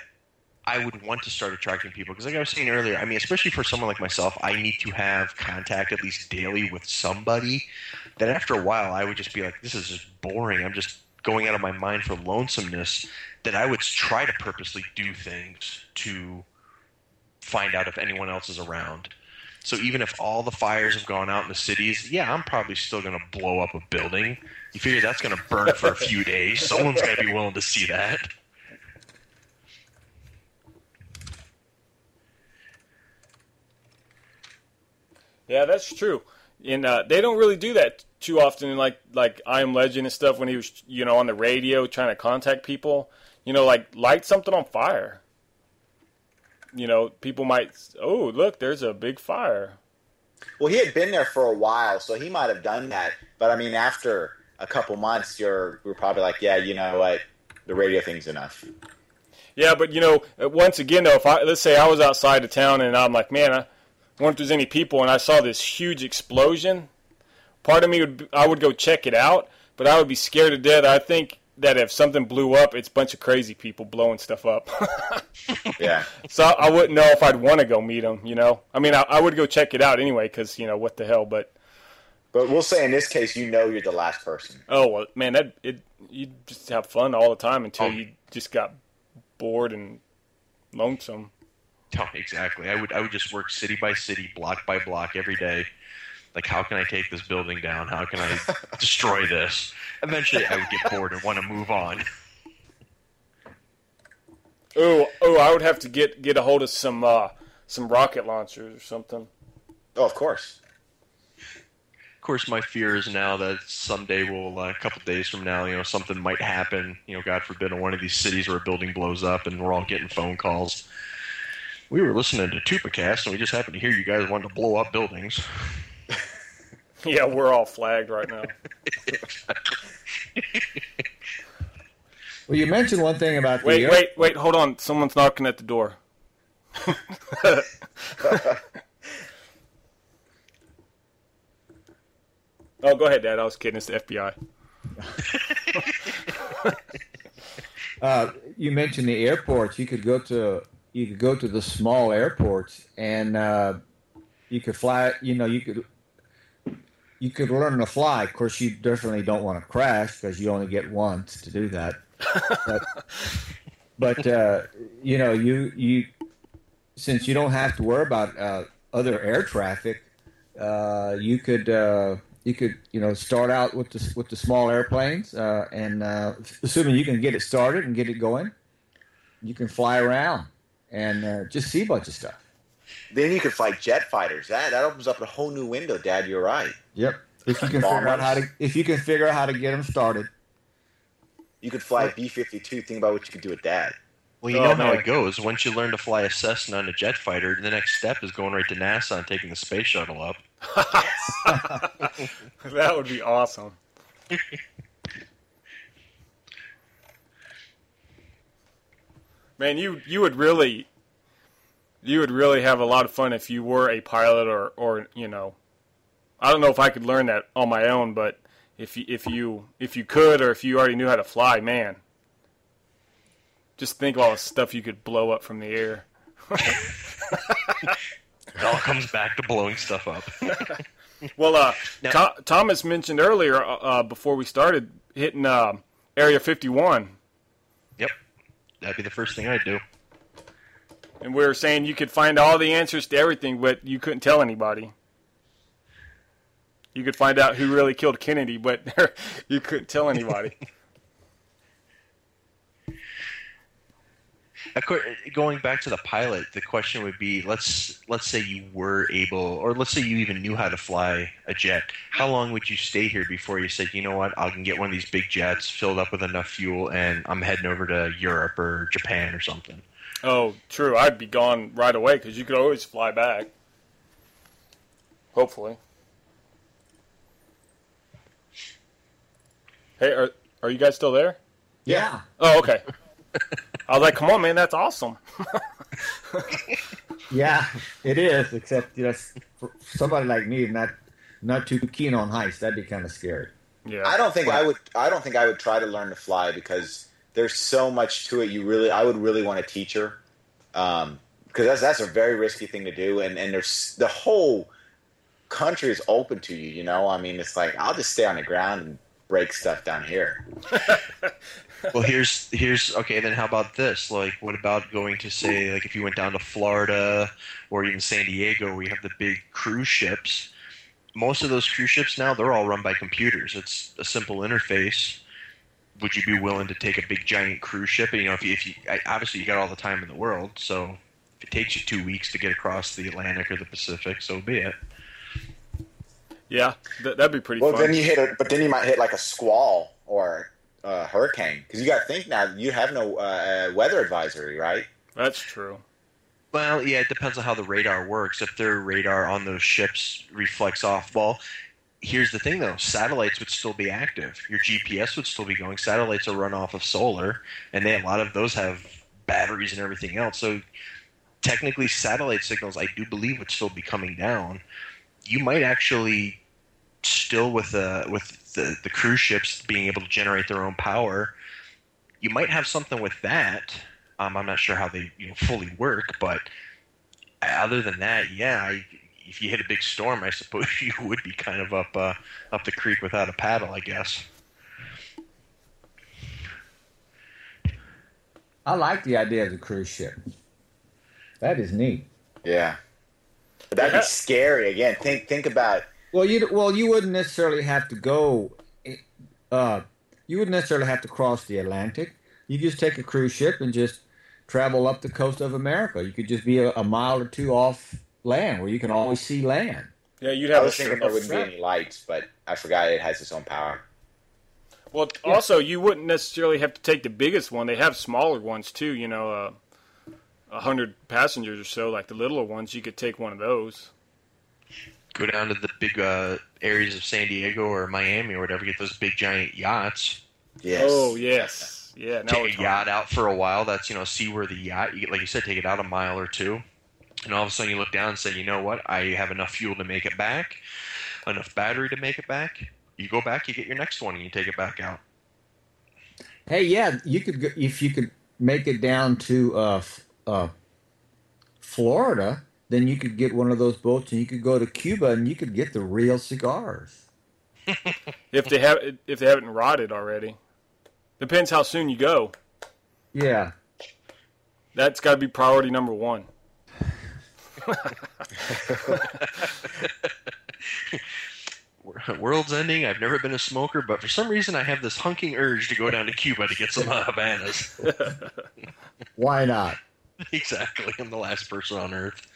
I would want to start attracting people because, like I was saying earlier, I mean, especially for someone like myself, I need to have contact at least daily with somebody. That after a while, I would just be like, "This is just boring." I'm just going out of my mind for lonesomeness. That I would try to purposely do things to find out if anyone else is around. So even if all the fires have gone out in the cities, yeah, I'm probably still going to blow up a building. You figure that's going to burn for a few days. Someone's going to be willing to see that. Yeah, that's true. And uh, they don't really do that too often. In like like I Am Legend and stuff when he was you know on the radio trying to contact people. You know, like light something on fire. You know, people might oh look, there's a big fire. Well, he had been there for a while, so he might have done that. But I mean, after a couple months, you're we're probably like, yeah, you know what, the radio thing's enough. Yeah, but you know, once again though, if I let's say I was outside of town and I'm like, man, I wonder if there's any people, and I saw this huge explosion. Part of me would I would go check it out, but I would be scared to death. I think that if something blew up, it's a bunch of crazy people blowing stuff up. yeah. So I wouldn't know if I'd want to go meet them. You know, I mean, I, I would go check it out anyway because you know what the hell. But but we'll say in this case, you know, you're the last person. Oh well, man, that it you just have fun all the time until oh. you just got bored and lonesome. Oh, exactly. I would I would just work city by city, block by block every day. Like, how can I take this building down? How can I destroy this? Eventually, I would get bored and want to move on. Oh, oh! I would have to get get a hold of some uh, some rocket launchers or something. Oh, of course. Of course, my fear is now that someday we'll, uh, a couple days from now, you know, something might happen. You know, God forbid, in one of these cities where a building blows up, and we're all getting phone calls. We were listening to Tupacast, and we just happened to hear you guys wanted to blow up buildings. Yeah, we're all flagged right now. well, you mentioned one thing about wait, the wait, wait, hold on. Someone's knocking at the door. oh, go ahead, Dad. I was kidding. It's the FBI. uh, you mentioned the airports. You could go to you could go to the small airports and uh, you could fly. You know, you could you could learn to fly. Of course, you definitely don't want to crash because you only get once to do that. but, but uh, you know, you you since you don't have to worry about uh, other air traffic, uh, you could uh, you could you know start out with the with the small airplanes, uh, and uh, assuming you can get it started and get it going, you can fly around and uh, just see a bunch of stuff. Then you could fight jet fighters. That that opens up a whole new window, Dad. You're right. Yep. If you can figure out how to if you can figure out how to get them started, you could fly a B fifty two. Think about what you could do with that. Well, you oh, know how it goes. Once you learn to fly a Cessna and a jet fighter, the next step is going right to NASA and taking the space shuttle up. that would be awesome. Man, you you would really you would really have a lot of fun if you were a pilot or or you know I don't know if I could learn that on my own, but if you, if you if you could or if you already knew how to fly, man, just think of all the stuff you could blow up from the air. it all comes back to blowing stuff up. well, uh, now, Thomas mentioned earlier uh, uh, before we started hitting uh, Area 51. That'd be the first thing I'd do. And we were saying you could find all the answers to everything, but you couldn't tell anybody you could find out who really killed Kennedy, but you couldn't tell anybody. going back to the pilot, the question would be: let's let's say you were able, or let's say you even knew how to fly a jet. How long would you stay here before you said, you know what, I can get one of these big jets filled up with enough fuel, and I'm heading over to Europe or Japan or something? Oh, true. I'd be gone right away because you could always fly back. Hopefully. Hey, are are you guys still there? Yeah. Oh, okay. I was like, "Come on, man, that's awesome." yeah, it is. Except you know, for somebody like me, not not too keen on heights, that'd be kind of scary. Yeah. I don't think I would. I don't think I would try to learn to fly because there's so much to it. You really, I would really want a teacher, um, because that's that's a very risky thing to do. And and there's the whole country is open to you. You know, I mean, it's like I'll just stay on the ground and break stuff down here. well, here's here's okay. Then how about this? Like, what about going to say like if you went down to Florida or even San Diego, where you have the big cruise ships? Most of those cruise ships now they're all run by computers. It's a simple interface. Would you be willing to take a big giant cruise ship? And, you know, if you, if you obviously you got all the time in the world, so if it takes you two weeks to get across the Atlantic or the Pacific, so be it. Yeah, th- that'd be pretty. Well, fun. then you hit a, but then you might hit like a squall or a hurricane because you got to think now you have no uh, weather advisory, right? That's true. Well, yeah, it depends on how the radar works. If their radar on those ships reflects off, well, here's the thing though: satellites would still be active. Your GPS would still be going. Satellites are run off of solar, and they a lot of those have batteries and everything else. So technically, satellite signals, I do believe, would still be coming down. You might actually still with a with the, the cruise ships being able to generate their own power, you might have something with that. Um, I'm not sure how they you know fully work, but other than that, yeah, I, if you hit a big storm, I suppose you would be kind of up uh, up the creek without a paddle, I guess. I like the idea of the cruise ship. That is neat. Yeah, but that'd Yeah. be scary. Again, think think about Well, you well you wouldn't necessarily have to go. Uh, you wouldn't necessarily have to cross the Atlantic. You just take a cruise ship and just travel up the coast of America. You could just be a, a mile or two off land where you can always see land. Yeah, you'd I have a, was thinking there wouldn't be any lights, but I forgot it has its own power. Well, also you wouldn't necessarily have to take the biggest one. They have smaller ones too. You know, uh, a hundred passengers or so, like the littler ones. You could take one of those. Go down to the big uh, areas of San Diego or Miami or whatever, get those big giant yachts. Yes. Oh yes, yeah. Now take a yacht out for a while. That's you know see where the yacht, you- like you said, take it out a mile or two, and all of a sudden you look down and say, you know what, I have enough fuel to make it back, enough battery to make it back. You go back, you get your next one, and you take it back out. Hey, yeah, you could go, if you could make it down to uh, uh, Florida, then you could get one of those boats and you could go to Cuba and you could get the real cigars. If they have if they haven't rotted already. Depends how soon you go. Yeah. That's got to be priority number one. World's ending. I've never been a smoker, but for some reason I have this hunking urge to go down to Cuba to get some Havanas. Why not? exactly. I'm the last person on earth.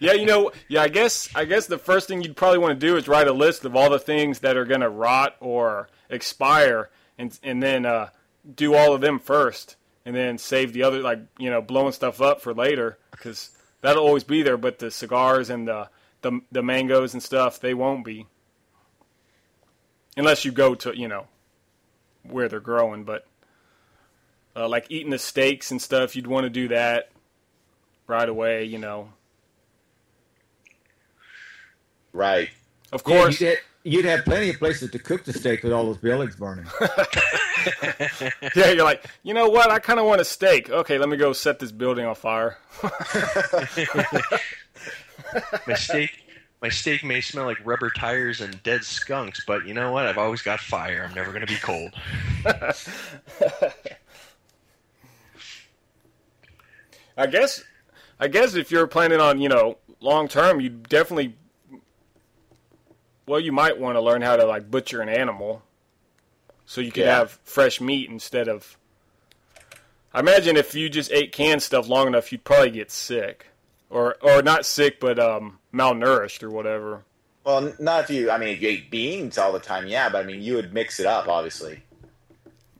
Yeah, you know, yeah. I guess I guess the first thing you'd probably want to do is write a list of all the things that are going to rot or expire, and and then uh, do all of them first, and then save the other, like you know, blowing stuff up for later, because that'll always be there. But the cigars and the the the mangoes and stuff, they won't be, unless you go to you know where they're growing. But uh, like eating the steaks and stuff, you'd want to do that right away. You know. Right. Of Yeah, course, you'd, have, you'd have plenty of places to cook the steak with all those buildings burning. yeah, you're like, you know what? I kind of want a steak. Okay, let me go set this building on fire. My steak, my steak may smell like rubber tires and dead skunks, but you know what? I've always got fire. I'm never going to be cold. I guess, I guess if you're planning on, you know, long term, you definitely, well, you might want to learn how to like butcher an animal, so you could Yeah. have fresh meat instead of. I imagine if you just ate canned stuff long enough, you'd probably get sick, or or not sick, but um, malnourished or whatever. Well, not if you. I mean, if you ate beans all the time, yeah. But I mean, you would mix it up, obviously.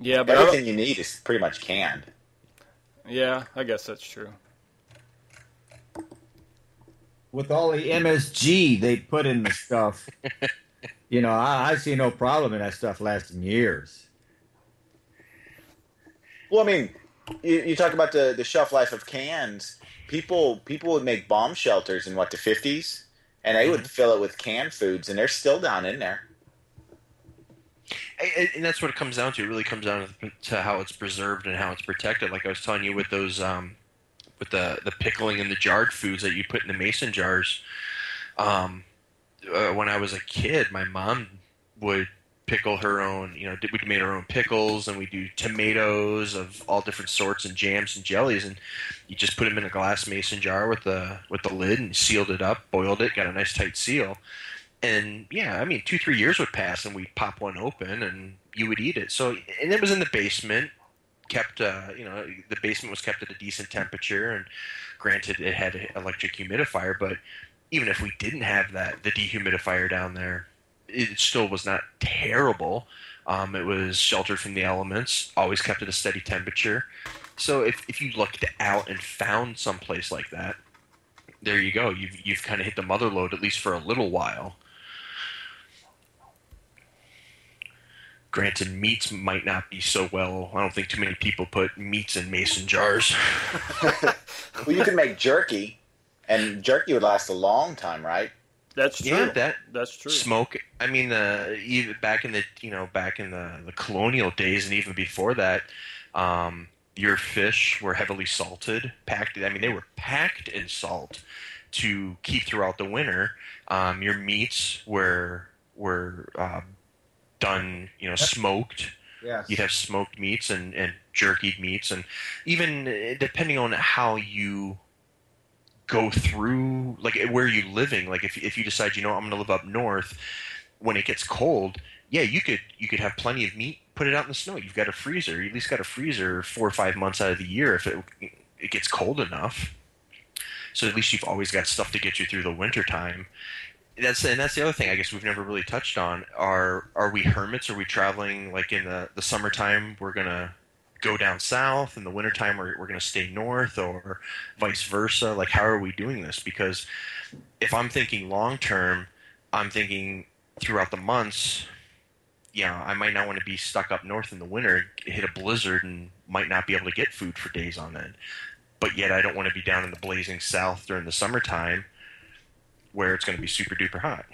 Yeah, but Everything you need is pretty much canned. yeah, I guess that's true. With all the MSG they put in the stuff, you know, I, I see no problem in that stuff lasting years. Well, I mean, you, you talk about the, the shelf life of cans. People people would make bomb shelters in what the fifties, and they would fill it with canned foods, and they're still down in there. and that's what it comes down to. It really comes down to how it's preserved and how it's protected. Like I was telling you with those, um, with the the pickling and the jarred foods that you put in the mason jars. Um, uh, when I was a kid, my mom would pickle her own. You know, we made our own pickles, and we do tomatoes of all different sorts, and jams and jellies, and you just put them in a glass mason jar with the with the lid and sealed it up, boiled it, got a nice tight seal, and yeah, I mean, two three years would pass, and we'd pop one open, and you would eat it. So, and it was in the basement, kept, uh, you know, the basement was kept at a decent temperature, and granted, it had an electric humidifier, but even if we didn't have that, the dehumidifier down there, it still was not terrible. Um, it was sheltered from the elements, always kept at a steady temperature. So if, if you looked out and found some place like that, there you go. You've you've kind of hit the mother load at least for a little while. Granted, meats might not be so well. I don't think too many people put meats in mason jars. well, you can make jerky, and jerky would last a long time, right? That's true. Yeah, that that's true. Smoke. I mean, uh, even back in the you know back in the, the colonial days, and even before that, um, your fish were heavily salted, packed. I mean, they were packed in salt to keep throughout the winter. Um, your meats were were uh, done, you know, smoked. Yes. You'd have smoked meats and, and jerkied meats, and even uh, depending on how you go through, like where you're living. Like if if you decide, you know, I'm going to live up north, when it gets cold, yeah, you could you could have plenty of meat. Put it out in the snow. You've got a freezer. You at least got a freezer four or five months out of the year if it it gets cold enough. So at least you've always got stuff to get you through the winter time. That's and that's the other thing I guess we've never really touched on. Are are we hermits? Are we traveling like in the the summertime? We're gonna go down south in the wintertime we're, we're to stay north or vice versa like how are we doing this because if i'm thinking long term i'm thinking throughout the months you know i might not want to be stuck up north in the winter hit a blizzard and might not be able to get food for days on end but yet i don't want to be down in the blazing south during the summertime where it's going to be super duper hot.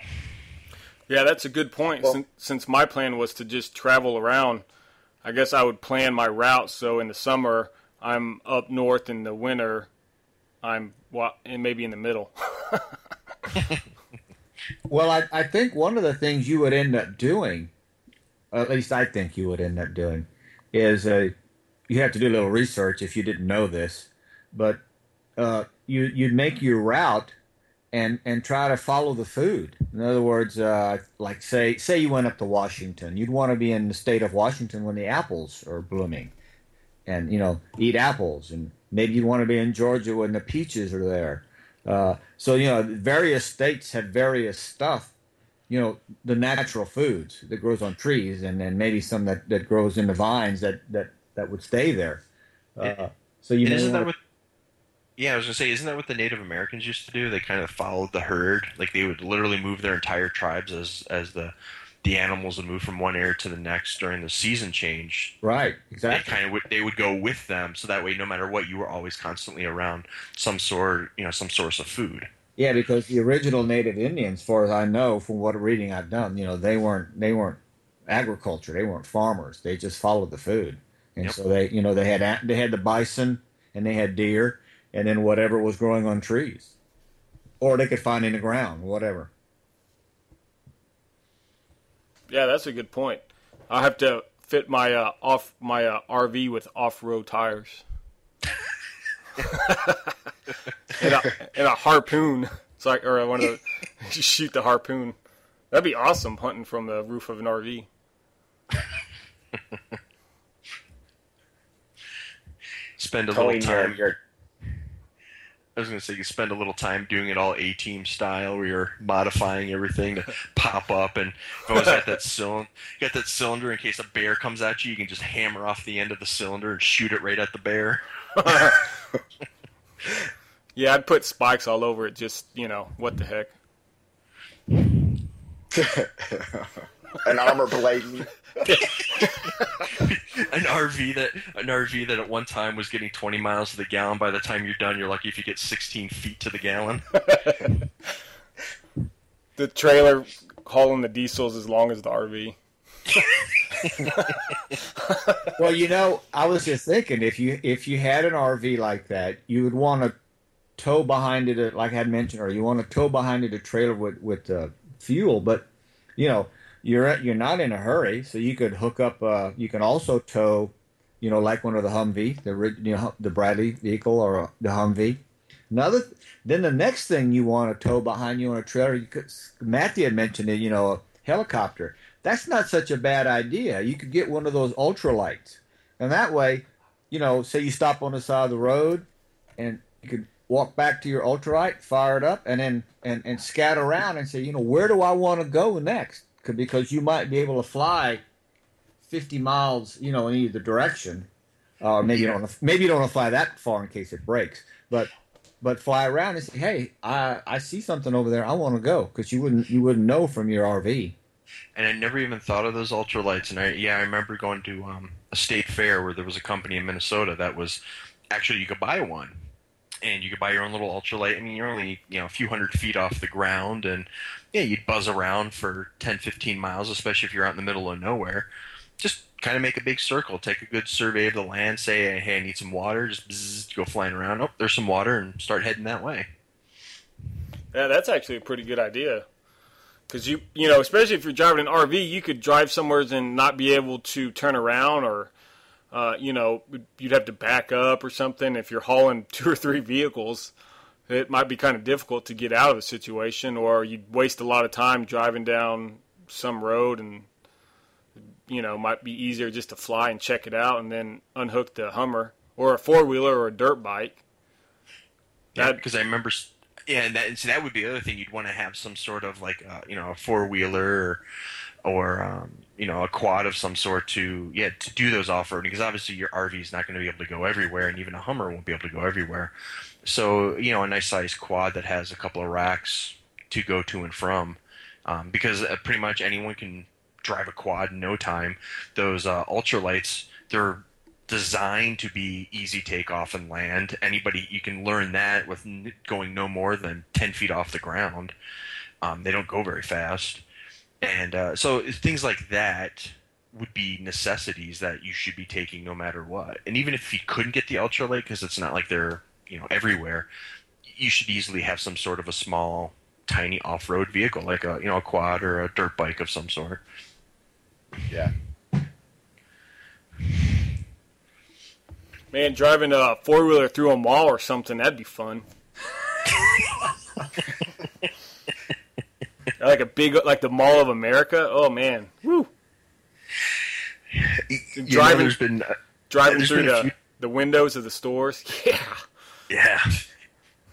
Yeah that's a good point. Well, since, since my plan was to just travel around I guess I would plan my route. So in the summer I'm up north, in the winter. I'm well, and maybe in the middle. well, I, I think one of the things you would end up doing, at least I think you would end up doing, is uh, you have to do a little research if you didn't know this, but uh, you you'd make your route and and try to follow the food. In other words, uh, like say say you went up to Washington, you'd want to be in the state of Washington when the apples are blooming, and you know eat apples, and maybe you'd want to be in Georgia when the peaches are there. Uh, so you know various states have various stuff. You know the natural foods that grows on trees, and then maybe some that, that grows in the vines that that that would stay there. Uh, so you isn't that what yeah, I was gonna say, isn't that what the Native Americans used to do? They kind of followed the herd. Like they would literally move their entire tribes as as the the animals would move from one area to the next during the season change. Right, exactly. They kind of would, they would go with them, so that way, no matter what, you were always constantly around some sort, you know, some source of food. Yeah, because the original Native Indians, as far as I know, from what reading I've done, you know, they weren't they weren't agriculture, they weren't farmers. They just followed the food, and yep. so they, you know, they had they had the bison and they had deer and then whatever was growing on trees, or they could find in the ground, whatever. Yeah, that's a good point. I have to fit my uh, off my uh, RV with off-road tires. and, a, and, a, harpoon. It's like, or I want to shoot the harpoon. That'd be awesome hunting from the roof of an RV. Spend a little time. Your, I was going to say you spend a little time doing it all A team style, where you're modifying everything to pop up. And if I was at that cylinder, get that cylinder in case a bear comes at you, you can just hammer off the end of the cylinder and shoot it right at the bear. yeah, I'd put spikes all over it. Just you know, what the heck. An armor blading. An RV that an RV that at one time was getting 20 miles to the gallon. By the time you're done, you're lucky if you get 16 feet to the gallon. the trailer hauling the diesels as long as the RV. well, you know, I was just thinking if you if you had an RV like that, you would want to tow behind it, uh, like I had mentioned, or you want to tow behind it a trailer with with uh, fuel. But you know, you're you're not in a hurry, so you could hook up. Uh, you can also tow, you know, like one of the Humvee, the you know the Bradley vehicle or uh, the Humvee. Another, then the next thing you want to tow behind you on a trailer, you could, Matthew had mentioned it, you know, a helicopter. That's not such a bad idea. You could get one of those ultralights, and that way, you know, say you stop on the side of the road, and you could walk back to your ultralight, fire it up, and then and and scatter around and say, you know, where do I want to go next? Because you might be able to fly fifty miles, you know, in either direction, or maybe yeah. you don't maybe you don't want to fly that far in case it breaks, but but fly around and say, "Hey, I I see something over there. I want to go," because you wouldn't you wouldn't know from your RV. And I never even thought of those ultralights. And I yeah, I remember going to um, a state fair where there was a company in Minnesota that was actually you could buy one, and you could buy your own little ultralight. I mean, you're only you know a few hundred feet off the ground, and yeah, you'd buzz around for 10, 15 miles, especially if you're out in the middle of nowhere. Just kind of make a big circle, take a good survey of the land, say, hey, I need some water, just bzz, go flying around. Oh, there's some water, and start heading that way. Yeah, that's actually a pretty good idea. Because you, you know, especially if you're driving an RV, you could drive somewhere and not be able to turn around, or, uh, you know, you'd have to back up or something. If you're hauling two or three vehicles, it might be kind of difficult to get out of the situation, or you'd waste a lot of time driving down some road and you know, might be easier just to fly and check it out and then unhook the Hummer or a four wheeler or a dirt bike. Yeah, because I remember, yeah, and that, and so that would be the other thing. You'd want to have some sort of like, uh, you know, a four wheeler or, or um, you know, a quad of some sort to, yeah, to do those off roading. Because obviously your RV is not going to be able to go everywhere, and even a Hummer won't be able to go everywhere. So, you know, a nice sized quad that has a couple of racks to go to and from. Um, because uh, pretty much anyone can drive a quad in no time. Those uh, ultralights, they're designed to be easy takeoff and land. Anybody, you can learn that with going no more than 10 feet off the ground. Um, they don't go very fast. And uh, so things like that would be necessities that you should be taking no matter what. And even if you couldn't get the ultralight, because it's not like they're you know everywhere, you should easily have some sort of a small, tiny off-road vehicle, like a you know a quad or a dirt bike of some sort. Yeah. Man, driving a four wheeler through a mall or something, that'd be fun. like a big, like the Mall of America. Oh man, woo! You driving, know, been, uh, driving through the, few... the windows of the stores. Yeah. Yeah.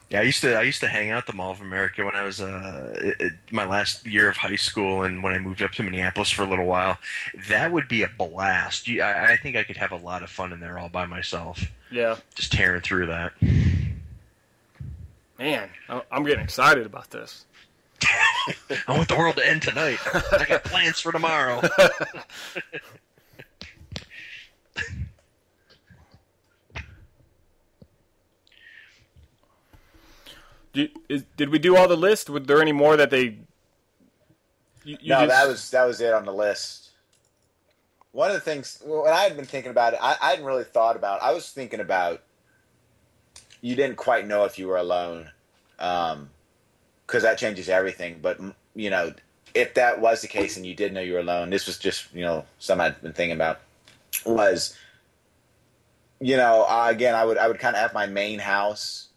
Yeah, I used to I used to hang out the Mall of America when I was uh, it, my last year of high school, and when I moved up to Minneapolis for a little while. That would be a blast. I, I think I could have a lot of fun in there all by myself. Yeah, just tearing through that. Man, I'm getting excited about this. I want the world to end tonight. I got plans for tomorrow. Did, is, did we do all the list? Was there any more that they? You, you no, just... that was that was it on the list. One of the things when I had been thinking about it, I, I hadn't really thought about. I was thinking about you didn't quite know if you were alone, um, because that changes everything. But you know, if that was the case and you did know you were alone, this was just you know something I'd been thinking about was, you know, again I would I would kind of have my main house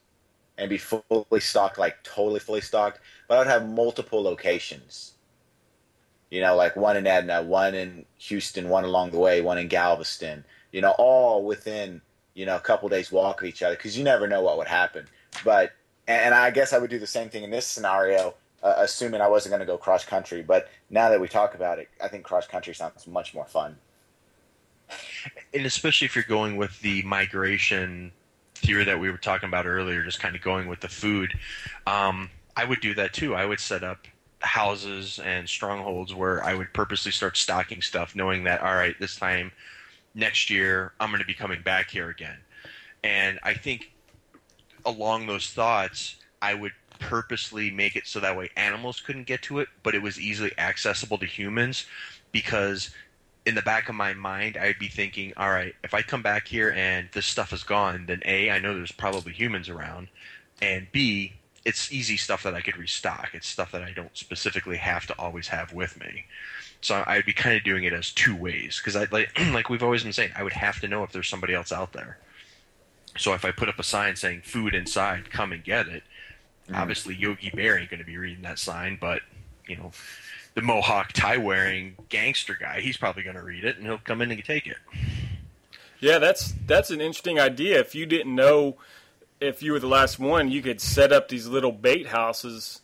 and be fully stocked, like totally fully stocked. But I would have multiple locations. You know, like one in Edna, one in Houston, one along the way, one in Galveston. You know, all within you know a couple days walk of each other because you never know what would happen. But and I guess I would do the same thing in this scenario, uh, assuming I wasn't going to go cross country. But now that we talk about it, I think cross country sounds much more fun. And especially if you're going with the migration theory that we were talking about earlier, just kind of going with the food, um, I would do that too. I would set up houses and strongholds where I would purposely start stocking stuff, knowing that all right, this time next year I'm going to be coming back here again. And I think along those thoughts, I would purposely make it so that way animals couldn't get to it, but it was easily accessible to humans because in the back of my mind, I'd be thinking, all right, if I come back here and this stuff is gone, then A, I know there's probably humans around, and B, it's easy stuff that I could restock. It's stuff that I don't specifically have to always have with me. So I'd be kind of doing it as two ways because like like we've always been saying, I would have to know if there's somebody else out there. So if I put up a sign saying "food inside, come and get it," mm-hmm. obviously Yogi Bear ain't going to be reading that sign, but you know, the Mohawk tie wearing gangster guy, he's probably going to read it and he'll come in and take it. Yeah, that's that's an interesting idea. If you didn't know if you were the last one, you could set up these little bait houses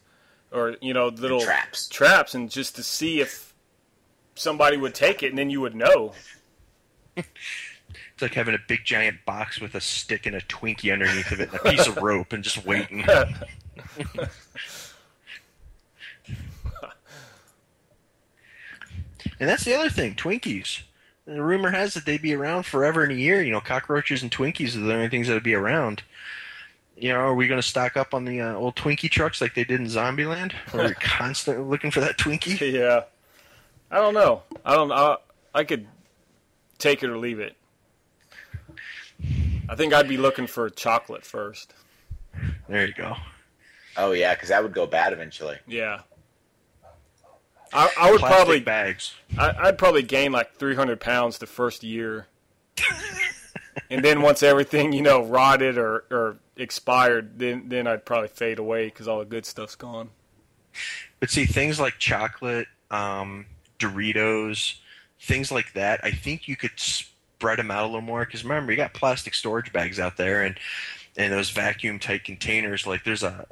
or you know little traps traps and just to see if somebody would take it and then you would know. It's like having a big giant box with a stick and a Twinkie underneath of it and a piece of rope and just waiting. And that's the other thing, Twinkies. The rumor has that they'd be around forever and a year. You know, cockroaches and Twinkies are the only things that'd be around. You know, are we going to stock up on the uh, old Twinkie trucks like they did in Zombieland? Are we constantly looking for that Twinkie? Yeah, I don't know. I don't. I, I could take it or leave it. I think I'd be looking for chocolate first. There you go. Oh yeah, because that would go bad eventually. Yeah. I, I would Plastic probably bags. I, would probably gain like 300 pounds the first year, and then once everything you know rotted or, or expired, then then I'd probably fade away because all the good stuff's gone. But see, things like chocolate, um, Doritos, things like that, I think you could spread them out a little more. Because remember, you got plastic storage bags out there, and and those vacuum type containers. Like there's a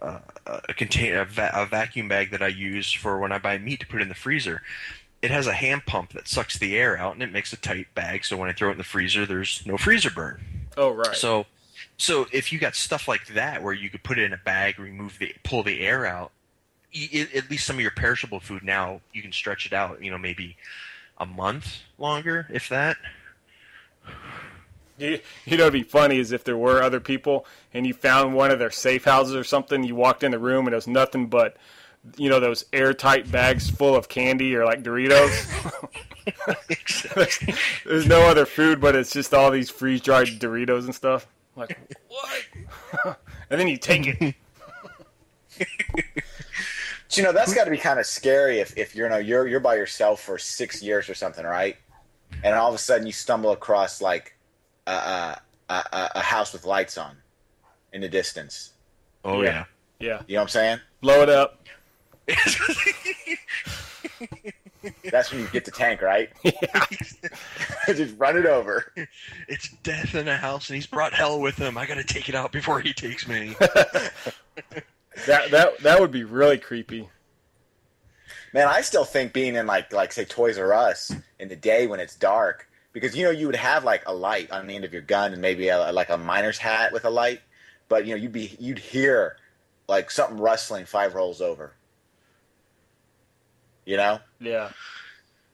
a, a container a, va- a, vacuum bag that I use for when I buy meat to put in the freezer. It has a hand pump that sucks the air out and it makes a tight bag. So when I throw it in the freezer, there's no freezer burn. Oh right. So so if you got stuff like that where you could put it in a bag, remove the pull the air out, at least some of your perishable food now you can stretch it out. You know maybe a month longer if that. You, you know, it'd be funny is if there were other people and you found one of their safe houses or something. You walked in the room and it was nothing but, you know, those airtight bags full of candy or like Doritos. there's, there's no other food, but it's just all these freeze dried Doritos and stuff. Like what? and then you take it. you know that's got to be kind of scary if, if you're you know you're you're by yourself for six years or something, right? And all of a sudden you stumble across like a, a, a, house with lights on in the distance. Oh yeah. yeah, You know what I'm saying? Blow it up. That's when you get the tank, right? Yeah. Just run it over. It's death in a house, and he's brought hell with him. I got to take it out before he takes me. that that that would be really creepy. Man, I still think being in like like say Toys R Us in the day when it's dark because you know you would have like a light on the end of your gun and maybe a, like a miner's hat with a light, but you know you'd be you'd hear like something rustling five rolls over. You know? Yeah.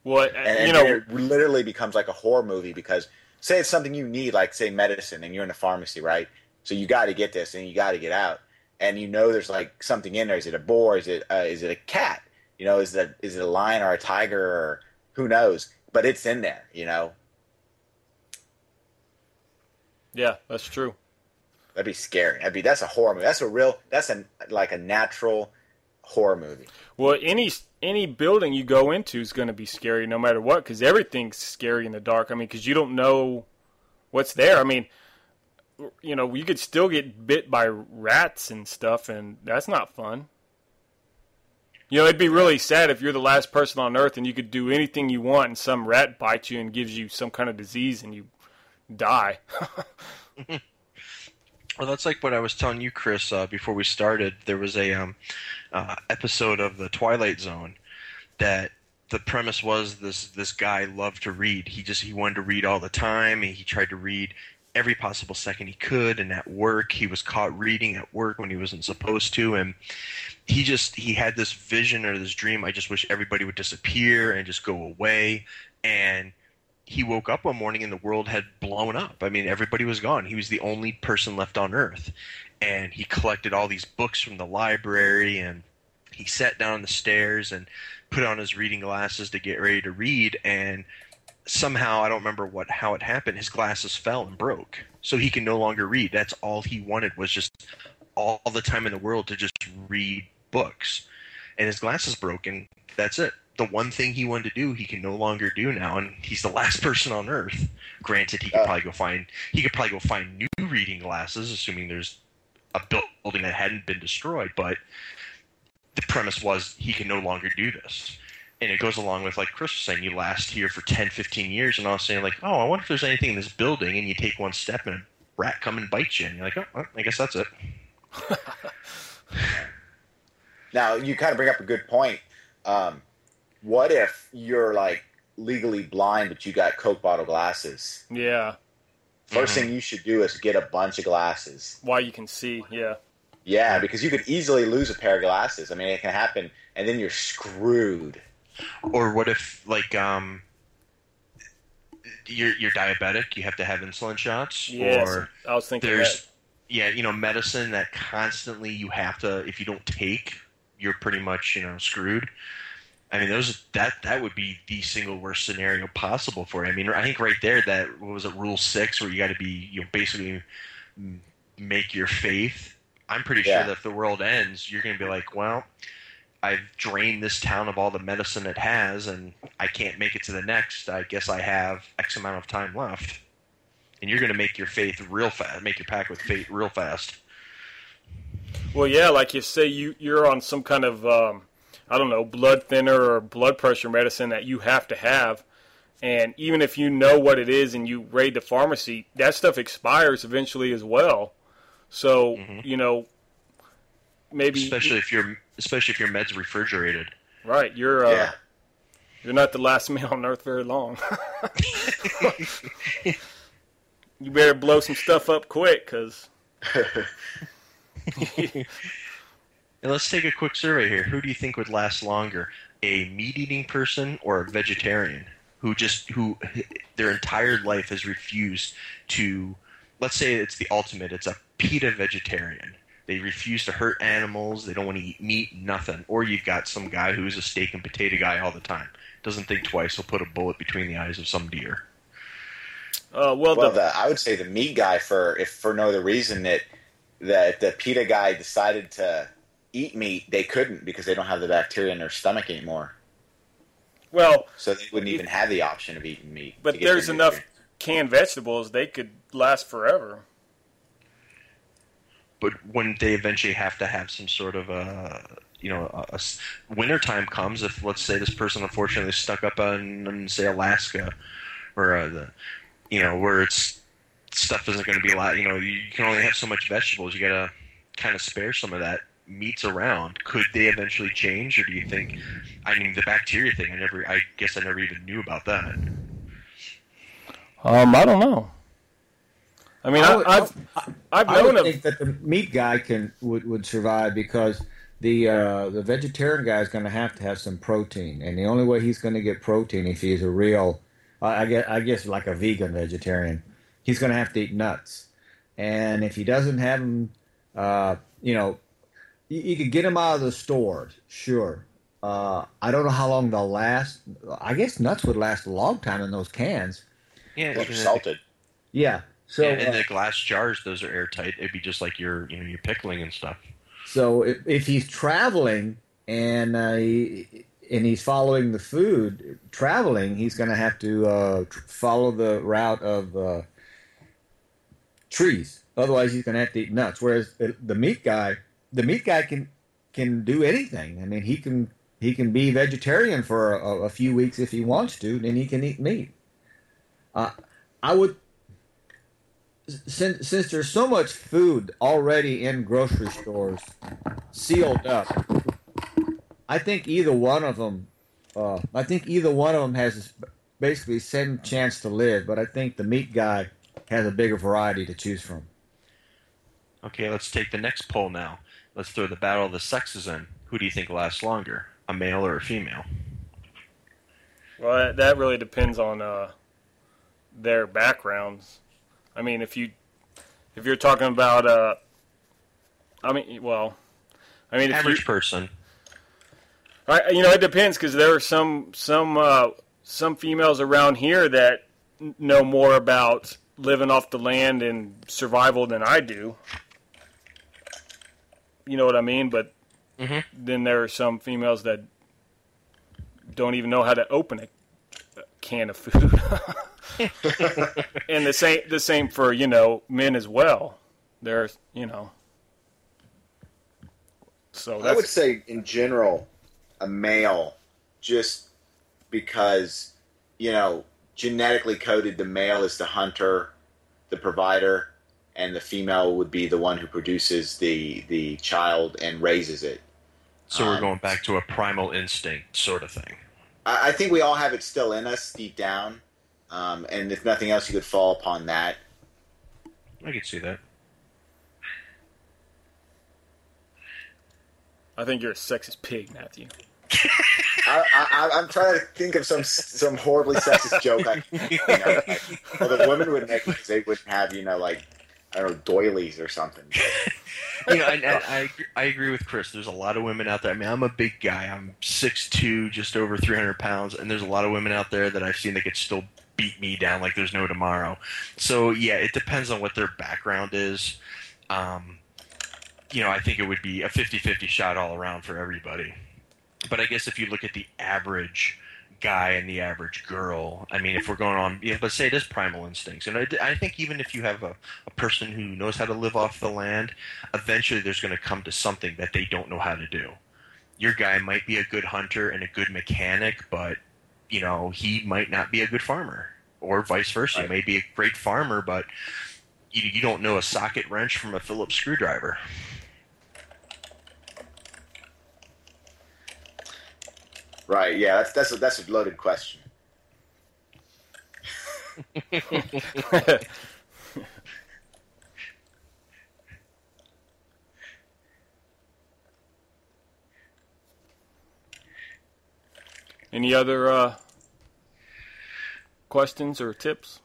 Well, and, you know, it literally becomes like a horror movie because say it's something you need, like say medicine, and you're in a pharmacy, right? So you got to get this, and you got to get out, and you know there's like something in there. Is it a boar? Is it uh, is it a cat? You know, is it is it a lion or a tiger or who knows? But it's in there, you know. Yeah, that's true. That'd be scary. That'd be that's a horror movie. That's a real. That's a like a natural horror movie. Well, any any building you go into is going to be scary no matter what because everything's scary in the dark. I mean, because you don't know what's there. I mean, you know, you could still get bit by rats and stuff, and that's not fun. You know, it'd be really sad if you're the last person on Earth and you could do anything you want, and some rat bites you and gives you some kind of disease, and you die. well, that's like what I was telling you, Chris, uh, before we started. There was a um, uh, episode of the Twilight Zone that the premise was this this guy loved to read. He just he wanted to read all the time, and he tried to read every possible second he could. And at work, he was caught reading at work when he wasn't supposed to, and he just he had this vision or this dream. I just wish everybody would disappear and just go away. And he woke up one morning and the world had blown up. I mean, everybody was gone. He was the only person left on Earth. And he collected all these books from the library and he sat down on the stairs and put on his reading glasses to get ready to read. And somehow I don't remember what how it happened. His glasses fell and broke, so he can no longer read. That's all he wanted was just all the time in the world to just read books, and his glasses broke, and that's it. The one thing he wanted to do, he can no longer do now, and he's the last person on Earth. Granted, he could Uh. probably go find he could probably go find new reading glasses, assuming there's a building that hadn't been destroyed. But the premise was he can no longer do this and it goes along with like Chris was saying, you last here for 10, 15 years, and I was saying like, oh, I wonder if there's anything in this building, and you take one step and a rat come and bite you, and you're like, oh, well, I guess that's it. Now you kind of bring up a good point. Um, what if you're like legally blind, but you got Coke bottle glasses? Yeah. 1st Mhm. thing you should do is get a bunch of glasses. Why you can see. Yeah. Yeah, because you could easily lose a pair of glasses. I mean, it can happen, and then you're screwed. Or what if like um, you're you're diabetic, you have to have insulin shots, Yes. or I was thinking there's that. yeah, you know, medicine that constantly you have to if you don't take, you're pretty much you know screwed. I mean, those that that would be the single worst scenario possible for you. I mean, I think right there that what was it, Rule Six, where you got to be you know basically make your faith. I'm pretty Yeah. sure that if the world ends, you're going to be like, well, I've drained this town of all the medicine it has, and I can't make it to the next. I guess I have X amount of time left, and you're going to make your faith real fast, make your pact with fate real fast. Well, yeah, like you say, you you're on some kind of um, I don't know blood thinner or blood pressure medicine that you have to have, and even if you know what it is and you raid the pharmacy, that stuff expires eventually as well. So Mhm. you know, maybe especially if your especially if your med's refrigerated. right, you're uh, Yeah. you're not the last man on earth very long. you better blow some stuff up quick, cause And let's take a quick survey here. Who do you think would last longer, a meat-eating person or a vegetarian who just who their entire life has refused to? Let's say it's the ultimate. It's a PETA vegetarian. They refuse to hurt animals. They don't want to eat meat, nothing. Or you've got some guy who's a steak and potato guy all the time. Doesn't think twice. He'll put a bullet between the eyes of some deer. uh, well, Well, the, the, I would say the meat guy for if for no other reason that that the PETA guy decided to eat meat, they couldn't because they don't have the bacteria in their stomach anymore. well, So they wouldn't even have the option of eating meat. But there's enough nutrients. canned vegetables; they could last forever. but when they eventually have to have some sort of a you know a, a s- wintertime comes if let's say this person unfortunately stuck up in, in say alaska or uh, the you know where it's stuff isn't going to be a lot you know you can only have so much vegetables you got to kind of spare some of that meats around. Could they eventually change or do you think i mean the bacteria thing i never i guess i never even knew about that. Um, I don't know. I mean, I I would- I've I've I known would of think that the meat guy can would, would survive because the uh, the vegetarian guy is going to have to have some protein, and the only way he's going to get protein if he's a real, I I guess, I guess like a vegan vegetarian, he's going to have to eat nuts, and if he doesn't have them, uh, you know, you, you could get them out of the store, sure. Uh, I don't know how long they'll last. I guess nuts would last a long time in those cans. yeah They're salted. Yeah. So yeah, in uh, the glass jars those are airtight it'd be just like your you know your pickling and stuff So if, if he's traveling and uh, he, and he's following the food, traveling, he's going to have to uh, tr- follow the route of uh, trees. Otherwise, he's going to have to eat nuts. Whereas the, the meat guy, the meat guy can can do anything. I mean, he can he can be vegetarian for a, a few weeks if he wants to, then he can eat meat. Uh, I would since since there's so much food already in grocery stores sealed up, I think either one of them, uh, I think either one of them has basically same chance to live. But I think the meat guy has a bigger variety to choose from. Okay, let's take the next poll now. Let's throw the battle of the sexes in. Who do you think lasts longer, a male or a female? well, that, that really depends on uh, their backgrounds. I mean, if you if you're talking about, uh, I mean, well, I mean, if you, Average person. I, you know, it depends because there are some some uh, some females around here that know more about living off the land and survival than I do. You know what I mean? But Mhm. then there are some females that don't even know how to open a a can of food. and the same the same for, you know, men as well. There's, you know. So I would say, in general, a male, just because, you know, genetically coded, the male is the hunter, the provider, and the female would be the one who produces the the child and raises it. So we're Um, going back to a primal instinct sort of thing. I, I think we all have it still in us deep down, um, and if nothing else, you could fall upon that. I could see that. I think you're a sexist pig, Matthew. I, I, I'm trying to think of some some horribly sexist joke. I, you know, like, well, the women would make because they wouldn't have you know like I don't know doilies or something. you know, and, and I agree- I agree with Chris. There's a lot of women out there. I mean, I'm a big guy. I'm 6'2", just over 300 pounds, and there's a lot of women out there that I've seen that could still beat me down like there's no tomorrow. So yeah, it depends on what their background is. Um, you know, I think it would be a 50-50 shot all around for everybody. But I guess if you look at the average guy and the average girl, I mean, if we're going on, yeah, let's say it is primal instincts, and I, I think even if you have a, a person who knows how to live off the land, eventually there's going to come to something that they don't know how to do. Your guy might be a good hunter and a good mechanic, but you know he might not be a good farmer, or vice versa. Right. He may be a great farmer, but you, you don't know a socket wrench from a Phillips screwdriver. Right? Yeah, that's that's a, that's a loaded question. Any other uh, questions or tips?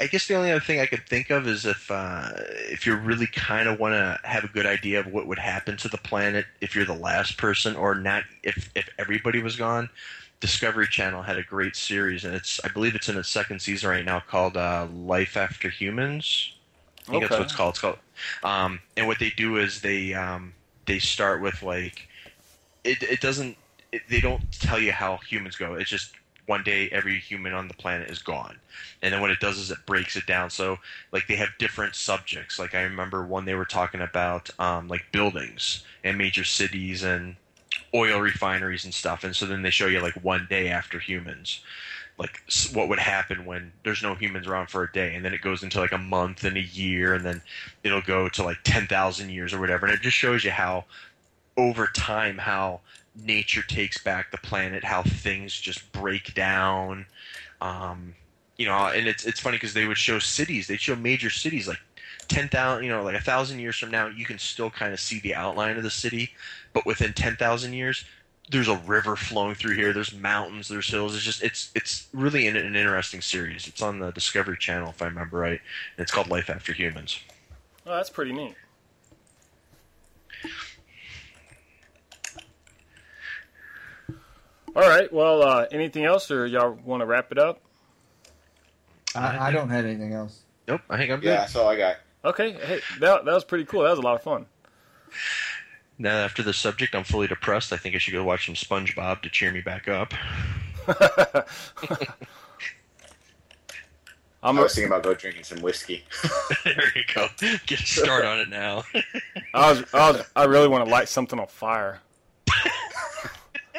I guess the only other thing I could think of is if uh, if you really kind of want to have a good idea of what would happen to the planet if you're the last person, or not if if everybody was gone. Discovery Channel had a great series, and it's I believe it's in its second season right now called uh, Life After Humans. I think that's what it's called. It's called. Um, and what they do is they um, they start with like it. It doesn't. It, they don't tell you how humans go. It's just one day every human on the planet is gone, and then what it does is it breaks it down. So like they have different subjects. Like I remember one they were talking about um, like buildings and major cities and oil refineries and stuff. And so then they show you like one day after humans like what would happen when there's no humans around for a day and then it goes into like a month and a year and then it'll go to like 10,000 years or whatever and it just shows you how over time how nature takes back the planet how things just break down um, you know and it's it's funny because they would show cities they'd show major cities like 10,000 you know like a thousand years from now you can still kind of see the outline of the city but within 10,000 years there's a river flowing through here. There's mountains. There's hills. It's just it's it's really an, an interesting series. It's on the Discovery Channel if I remember right, and it's called Life After Humans. Oh, that's pretty neat. All right. Well, uh, anything else, or y'all want to wrap it up? I, I don't have anything else. Nope, I think I'm good. Yeah, that's all I got. Okay. Hey, that that was pretty cool. That was a lot of fun. Now after the subject, I'm fully depressed. I think I should go watch some SpongeBob to cheer me back up. I'm I a, was thinking about go drinking some whiskey. there you go. Get a start on it now. I was, I was, I really want to light something on fire.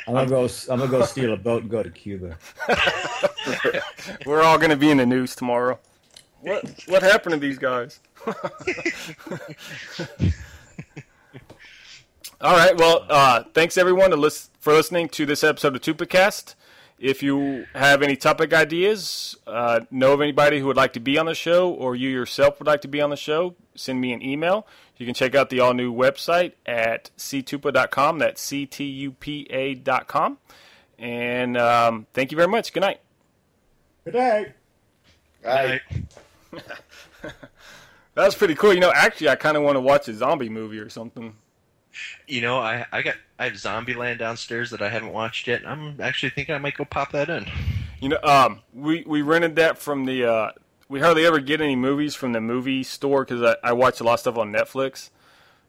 I'm gonna go. I'm gonna go steal a boat and go to Cuba. We're all to be in the news tomorrow. What what happened to these guys? all right. Well, uh, thanks everyone to lis- for listening to this episode of Tupacast. If you have any topic ideas, uh, know of anybody who would like to be on the show, or you yourself would like to be on the show, send me an email. You can check out the all new website at ctupa.com. That's C T U P A.com. And um, thank you very much. Good night. Good day. Right. That was pretty cool. You know, actually, I kind of want to watch a zombie movie or something. You know, I I got I have Zombieland downstairs that I haven't watched yet. I'm actually thinking I might go pop that in. You know, um, we we rented that from the. Uh, we hardly ever get any movies from the movie store because I, I watch a lot of stuff on Netflix.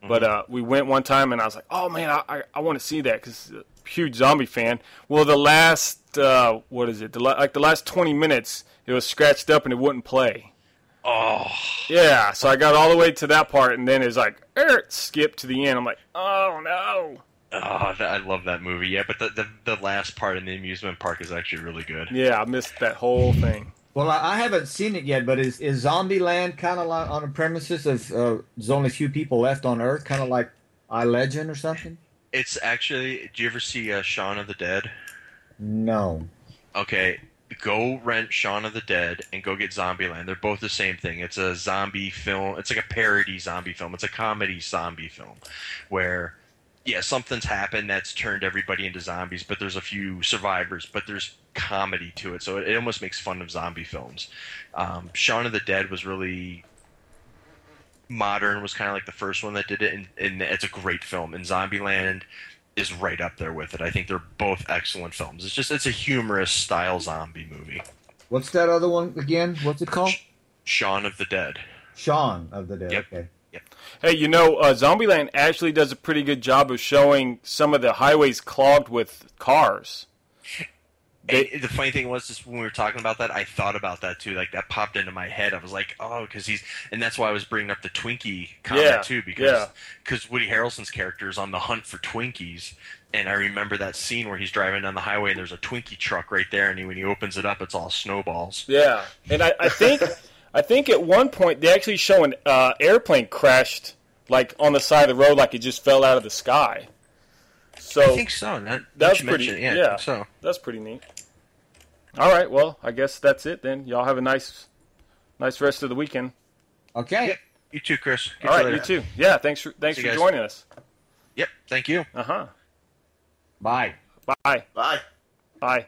But uh, we went one time and I was like, oh man, I I, I want to see that because huge zombie fan. Well, the last uh, what is it? The la- like the last twenty minutes, it was scratched up and it wouldn't play. Oh, Yeah, so I got all the way to that part and then it's like er, it skipped to the end. I'm like, oh no. oh, that, I love that movie. Yeah, but the, the the last part in the amusement park is actually really good. Yeah, I missed that whole thing. Well, I, haven't seen it yet, but is is Zombieland kind of like on the premises of uh, there's only a few people left on Earth, kind of like I Legend or something? It's actually. Do you ever see uh, Shaun of the Dead? No. Okay, go rent Shaun of the Dead and go get Zombieland. They're both the same thing. It's a zombie film. It's like a parody zombie film. It's a comedy zombie film where yeah, something's happened that's turned everybody into zombies, but there's a few survivors, but there's comedy to it. So it, it almost makes fun of zombie films. Um, Shaun of the Dead was really modern was kind of like the first one that did it and, and it's a great film and zombieland is right up there with it i think they're both excellent films it's just it's a humorous style zombie movie What's that other one again? What's it called? shaun of the dead Shaun of the Dead. Yep. Okay. Hey, you know, uh, Zombieland actually does a pretty good job of showing some of the highways clogged with cars. They- And the funny thing was, just when we were talking about that, I thought about that too. Like that popped into my head. I was like, oh, because he's, and that's why I was bringing up the Twinkie comment Yeah, too, because yeah. because Woody Harrelson's character is on the hunt for Twinkies, and I remember that scene where he's driving down the highway and there's a Twinkie truck right there, and he, when he opens it up, it's all snowballs. Yeah, and I, I think I think at one point they actually show an uh, airplane crashed like on the side of the road, like it just fell out of the sky. So I think so. That, that's pretty. mentioned it, Yeah, so. that's pretty neat. All right, well, I guess that's it then. Y'all have a nice, nice rest of the weekend. Okay. Yep. You too, Chris. Catch All right, later. you too. Yeah, thanks for thanks See for guys. joining us. Yep. Thank you. Uh huh. Bye. Bye. Bye. Bye.